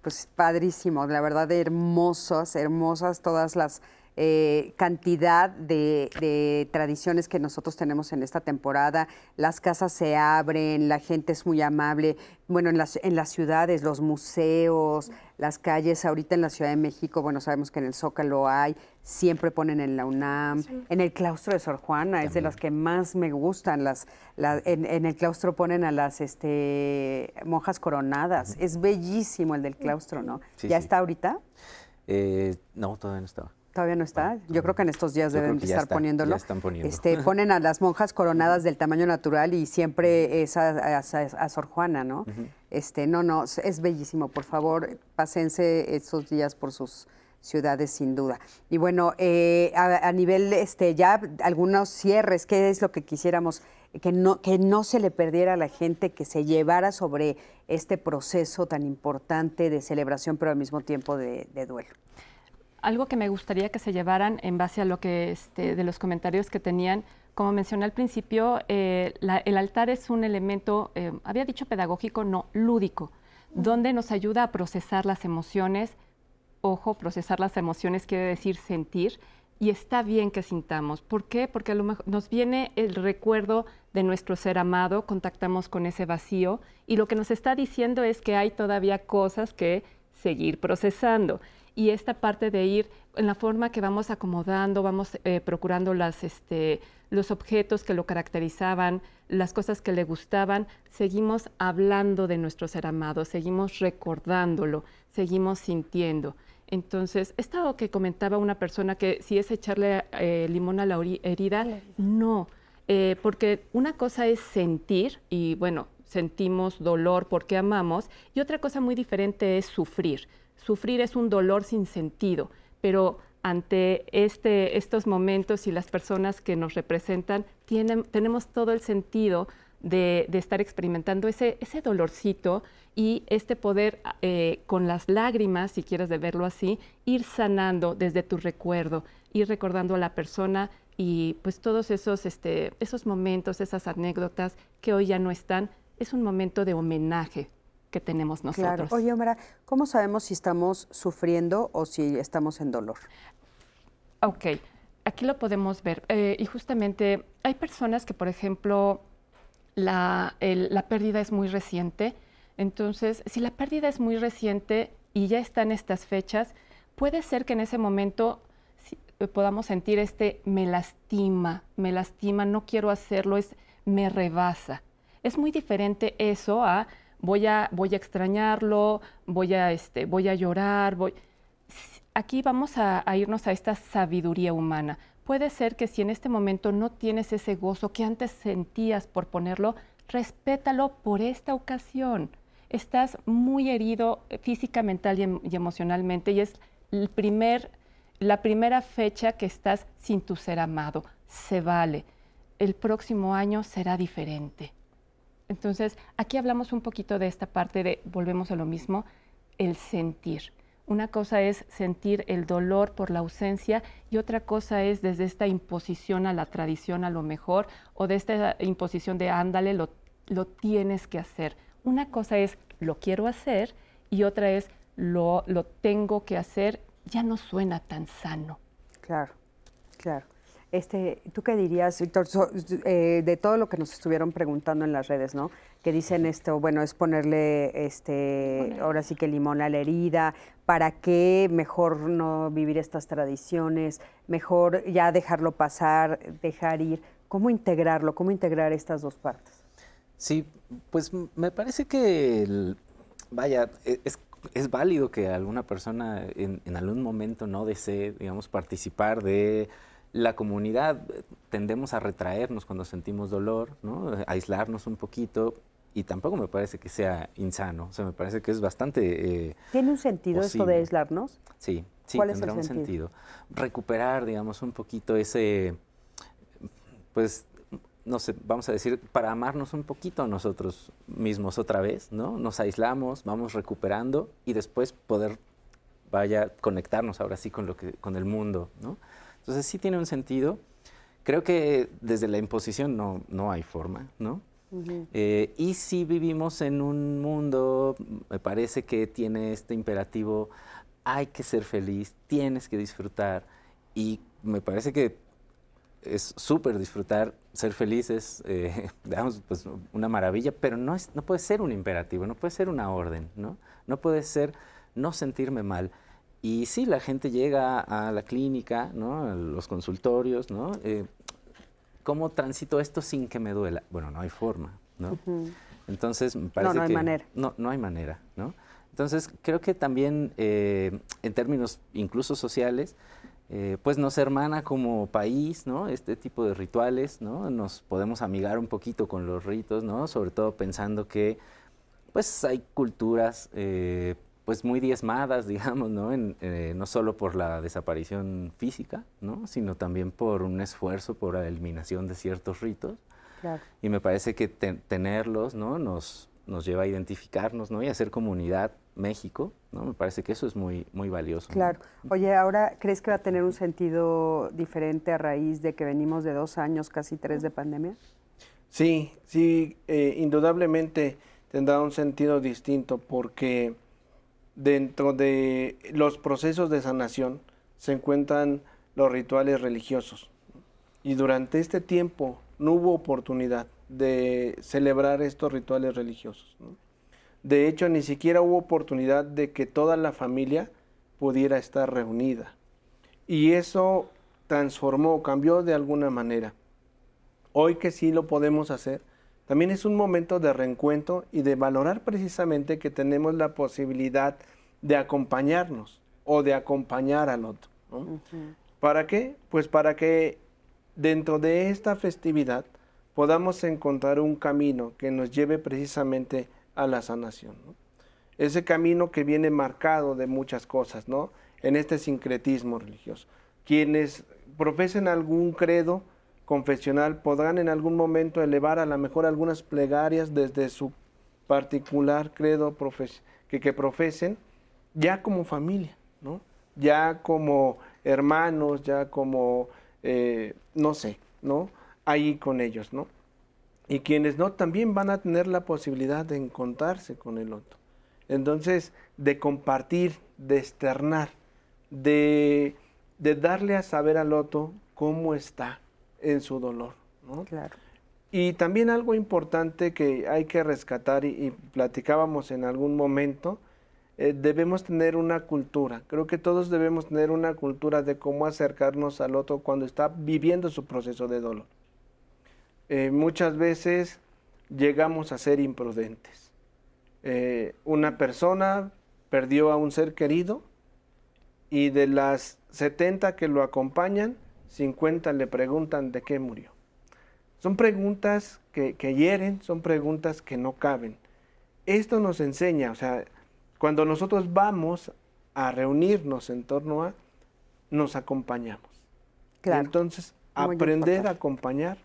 Pues padrísimo, la verdad hermosas, hermosas todas las eh, cantidad de, tradiciones que nosotros tenemos en esta temporada. Las casas se abren, la gente es muy amable. Bueno, en las, en las ciudades, los museos, las calles, ahorita en la Ciudad de México, bueno, sabemos que en el Zócalo hay, siempre ponen en la UNAM. En el claustro de Sor Juana es de las que más me gustan. Las, en, el claustro ponen a las este, monjas coronadas. Es bellísimo el del claustro, ¿no? ¿Ya está ahorita?
Eh, no, todavía no estaba.
Todavía no está. Yo creo que en estos días deben estar poniéndolo.
están poniendo.
Este, ponen a las monjas coronadas del tamaño natural y siempre es a, Sor Juana, ¿no? Este, no, no, es bellísimo. Por favor, pásense estos días por sus ciudades sin duda. Y bueno, eh, a, nivel este, ya algunos cierres, ¿qué es lo que quisiéramos que no, que no se le perdiera a la gente, que se llevara sobre este proceso tan importante de celebración, pero al mismo tiempo de duelo?
Algo que me gustaría que se llevaran en base a lo que este, de los comentarios que tenían. Como mencioné al principio, eh, el altar es un elemento, eh, había dicho pedagógico, no, lúdico, donde nos ayuda a procesar las emociones. Ojo, procesar las emociones quiere decir sentir, y está bien que sintamos. ¿Por qué? Porque a lo mejor nos viene el recuerdo de nuestro ser amado, contactamos con ese vacío, y lo que nos está diciendo es que hay todavía cosas que seguir procesando y esta parte de ir en la forma que vamos acomodando, vamos eh, procurando las, este, los objetos que lo caracterizaban, las cosas que le gustaban, seguimos hablando de nuestro ser amado, seguimos recordándolo, seguimos sintiendo. Entonces, esto que comentaba una persona que si es echarle eh, limón a la herida, no, eh, porque una cosa es sentir y bueno, sentimos dolor porque amamos y otra cosa muy diferente es sufrir. Sufrir es un dolor sin sentido, pero ante este, estos momentos y las personas que nos representan, tienen, tenemos todo el sentido de, estar experimentando ese, ese, dolorcito y este poder eh, con las lágrimas, si quieres de verlo así, ir sanando desde tu recuerdo, ir recordando a la persona y pues todos esos, este, esos momentos, esas anécdotas que hoy ya no están, es un momento de homenaje que tenemos nosotros.
Claro. Oye, Omar, ¿cómo sabemos si estamos sufriendo o si estamos en dolor?
Ok, aquí lo podemos ver. Eh, y justamente hay personas que, por ejemplo, la, la pérdida es muy reciente. Entonces, si la pérdida es muy reciente y ya están estas fechas, puede ser que en ese momento eh, podamos sentir este me lastima, me lastima, no quiero hacerlo, es me rebasa. Es muy diferente eso a voy a, voy a extrañarlo, voy a, este, voy a llorar, voy... Aquí vamos a, irnos a esta sabiduría humana. Puede ser que si en este momento no tienes ese gozo que antes sentías por ponerlo, respétalo por esta ocasión. Estás muy herido física, mental y, em, emocionalmente y es el primer, la primera fecha que estás sin tu ser amado. Se vale. El próximo año será diferente. Entonces, aquí hablamos un poquito de esta parte de, volvemos a lo mismo, el sentir. Una cosa es sentir el dolor por la ausencia y otra cosa es desde esta imposición a la tradición a lo mejor o de esta imposición de ándale, lo, lo tienes que hacer. Una cosa es lo quiero hacer y otra es lo, lo tengo que hacer, ya no suena tan sano.
Claro, claro. Este, ¿Tú qué dirías, Víctor, eh, de todo lo que nos estuvieron preguntando en las redes, ¿no? Que dicen esto, bueno, es ponerle, este, ahora sí que limón a la herida, ¿para qué mejor no vivir estas tradiciones? Mejor ya dejarlo pasar, dejar ir. ¿Cómo integrarlo? ¿Cómo integrar estas dos partes?
Sí, pues me parece que, vaya, e, es es válido que alguna persona en, en, algún momento no desee, digamos, participar de la comunidad. Tendemos a retraernos cuando sentimos dolor, ¿no? A aislarnos un poquito y tampoco me parece que sea insano. O sea, me parece que es bastante.
Eh, ¿Tiene un sentido esto de aislarnos?
Sí, sí, tendrá un sentido? Recuperar, digamos, un poquito ese. Pues, no sé, vamos a decir, para amarnos un poquito a nosotros mismos otra vez, ¿no? Nos aislamos, vamos recuperando y después poder, vaya, conectarnos ahora sí con, lo que, con el mundo, ¿no? Entonces, sí tiene un sentido. Creo que desde la imposición no, no hay forma, ¿no? Eh, y si vivimos en un mundo, me parece que tiene este imperativo, hay que ser feliz, tienes que disfrutar, y me parece que es súper disfrutar, ser feliz es, eh, digamos, pues una maravilla, pero no, es, no puede ser un imperativo, no puede ser una orden, ¿no? No puede ser no sentirme mal. Y sí, la gente llega a la clínica, ¿no? a los consultorios, ¿no? Eh, ¿Cómo transito esto sin que me duela? Bueno, no hay forma, ¿no? Entonces, me parece
no, no
hay
manera.
No, no hay manera, ¿no? Entonces, creo que también, eh, en términos incluso sociales, eh, pues nos hermana como país, ¿no? Este tipo de rituales, ¿no? Nos podemos amigar un poquito con los ritos, ¿no? Sobre todo pensando que, pues, hay culturas eh, pues muy diezmadas, digamos, ¿no? Eh, no solo por la desaparición física, ¿no? Sino también por un esfuerzo por la eliminación de ciertos ritos. Y me parece que tenerlos, ¿no? Nos, nos lleva a identificarnos, ¿no? Y a hacer comunidad México, ¿no? Me parece que eso es muy, muy valioso.
Claro. Oye, ahora, ¿crees que va a tener un sentido diferente a raíz de que venimos de dos años, casi tres de pandemia?
Sí, sí, eh, indudablemente tendrá un sentido distinto porque dentro de los procesos de sanación se encuentran los rituales religiosos. Y durante este tiempo no hubo oportunidad de celebrar estos rituales religiosos. De hecho, ni siquiera hubo oportunidad de que toda la familia pudiera estar reunida. Y eso transformó, cambió de alguna manera. Hoy que sí lo podemos hacer, también es un momento de reencuentro y de valorar precisamente que tenemos la posibilidad de acompañarnos o de acompañar al otro. ¿Para qué? Pues para que dentro de esta festividad podamos encontrar un camino que nos lleve precisamente a la sanación. Ese camino que viene marcado de muchas cosas, ¿no? En este sincretismo religioso. Quienes profesen algún credo, confesional podrán en algún momento elevar a lo mejor algunas plegarias desde su particular credo que, que profesen, ya como familia, ¿no? ya como hermanos, ya como, eh, no sé, ¿no? ahí con ellos, ¿no? Y quienes no, también van a tener la posibilidad de encontrarse con el otro. Entonces, de compartir, de externar, de, de darle a saber al otro cómo está, en su dolor. ¿no?
Claro.
Y también algo importante que hay que rescatar y, platicábamos en algún momento, eh, debemos tener una cultura. Creo que todos debemos tener una cultura de cómo acercarnos al otro cuando está viviendo su proceso de dolor. Eh, muchas veces llegamos a ser imprudentes. Eh, una persona perdió a un ser querido y de las 70 que lo acompañan, 50 le preguntan de qué murió. Son preguntas que, hieren, son preguntas que no caben. Esto nos enseña, o sea, cuando nosotros vamos a reunirnos en torno a, nos acompañamos. entonces, aprender a acompañar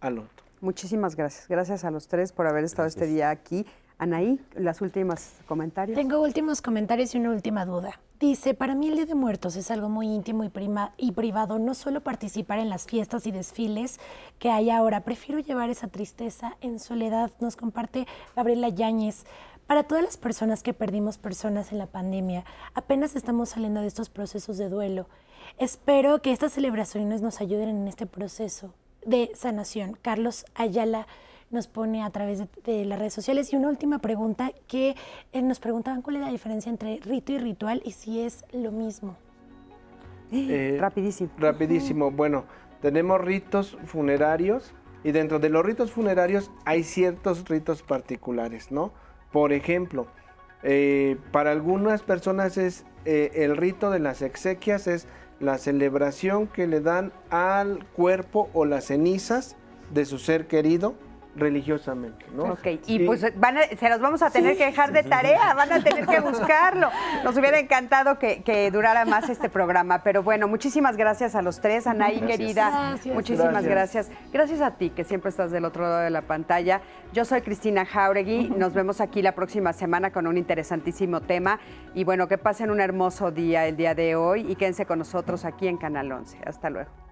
al otro.
Muchísimas gracias. Gracias a los tres por haber estado este día aquí. Anaí, las últimas comentarios.
Tengo últimos comentarios y una última duda. Dice, para mí el Día de Muertos es algo muy íntimo y, prima, y privado, no solo participar en las fiestas y desfiles que hay ahora, prefiero llevar esa tristeza en soledad, nos comparte Gabriela Yáñez. Para todas las personas que perdimos personas en la pandemia, apenas estamos saliendo de estos procesos de duelo. Espero que estas celebraciones nos ayuden en este proceso de sanación. Carlos Ayala nos pone a través de, las redes sociales. Y una última pregunta que eh, nos preguntaban cuál es la diferencia entre rito y ritual y si es lo mismo.
Eh, rapidísimo.
Rapidísimo. Bueno, tenemos ritos funerarios y dentro de los ritos funerarios hay ciertos ritos particulares, ¿no? Por ejemplo, Eh, para algunas personas es eh, el rito de las exequias, es la celebración que le dan al cuerpo o las cenizas de su ser querido religiosamente, ¿no?
Ok, y pues van se los vamos a tener que dejar de tarea, van a tener que buscarlo. Nos hubiera encantado que, durara más este programa, pero bueno, muchísimas gracias a los tres, Anaí querida, muchísimas gracias. gracias. a ti que siempre estás del otro lado de la pantalla. Yo soy Cristina Jauregui, nos vemos aquí la próxima semana con un interesantísimo tema y bueno, que pasen un hermoso día el día de hoy y quédense con nosotros aquí en Canal 11. Hasta luego.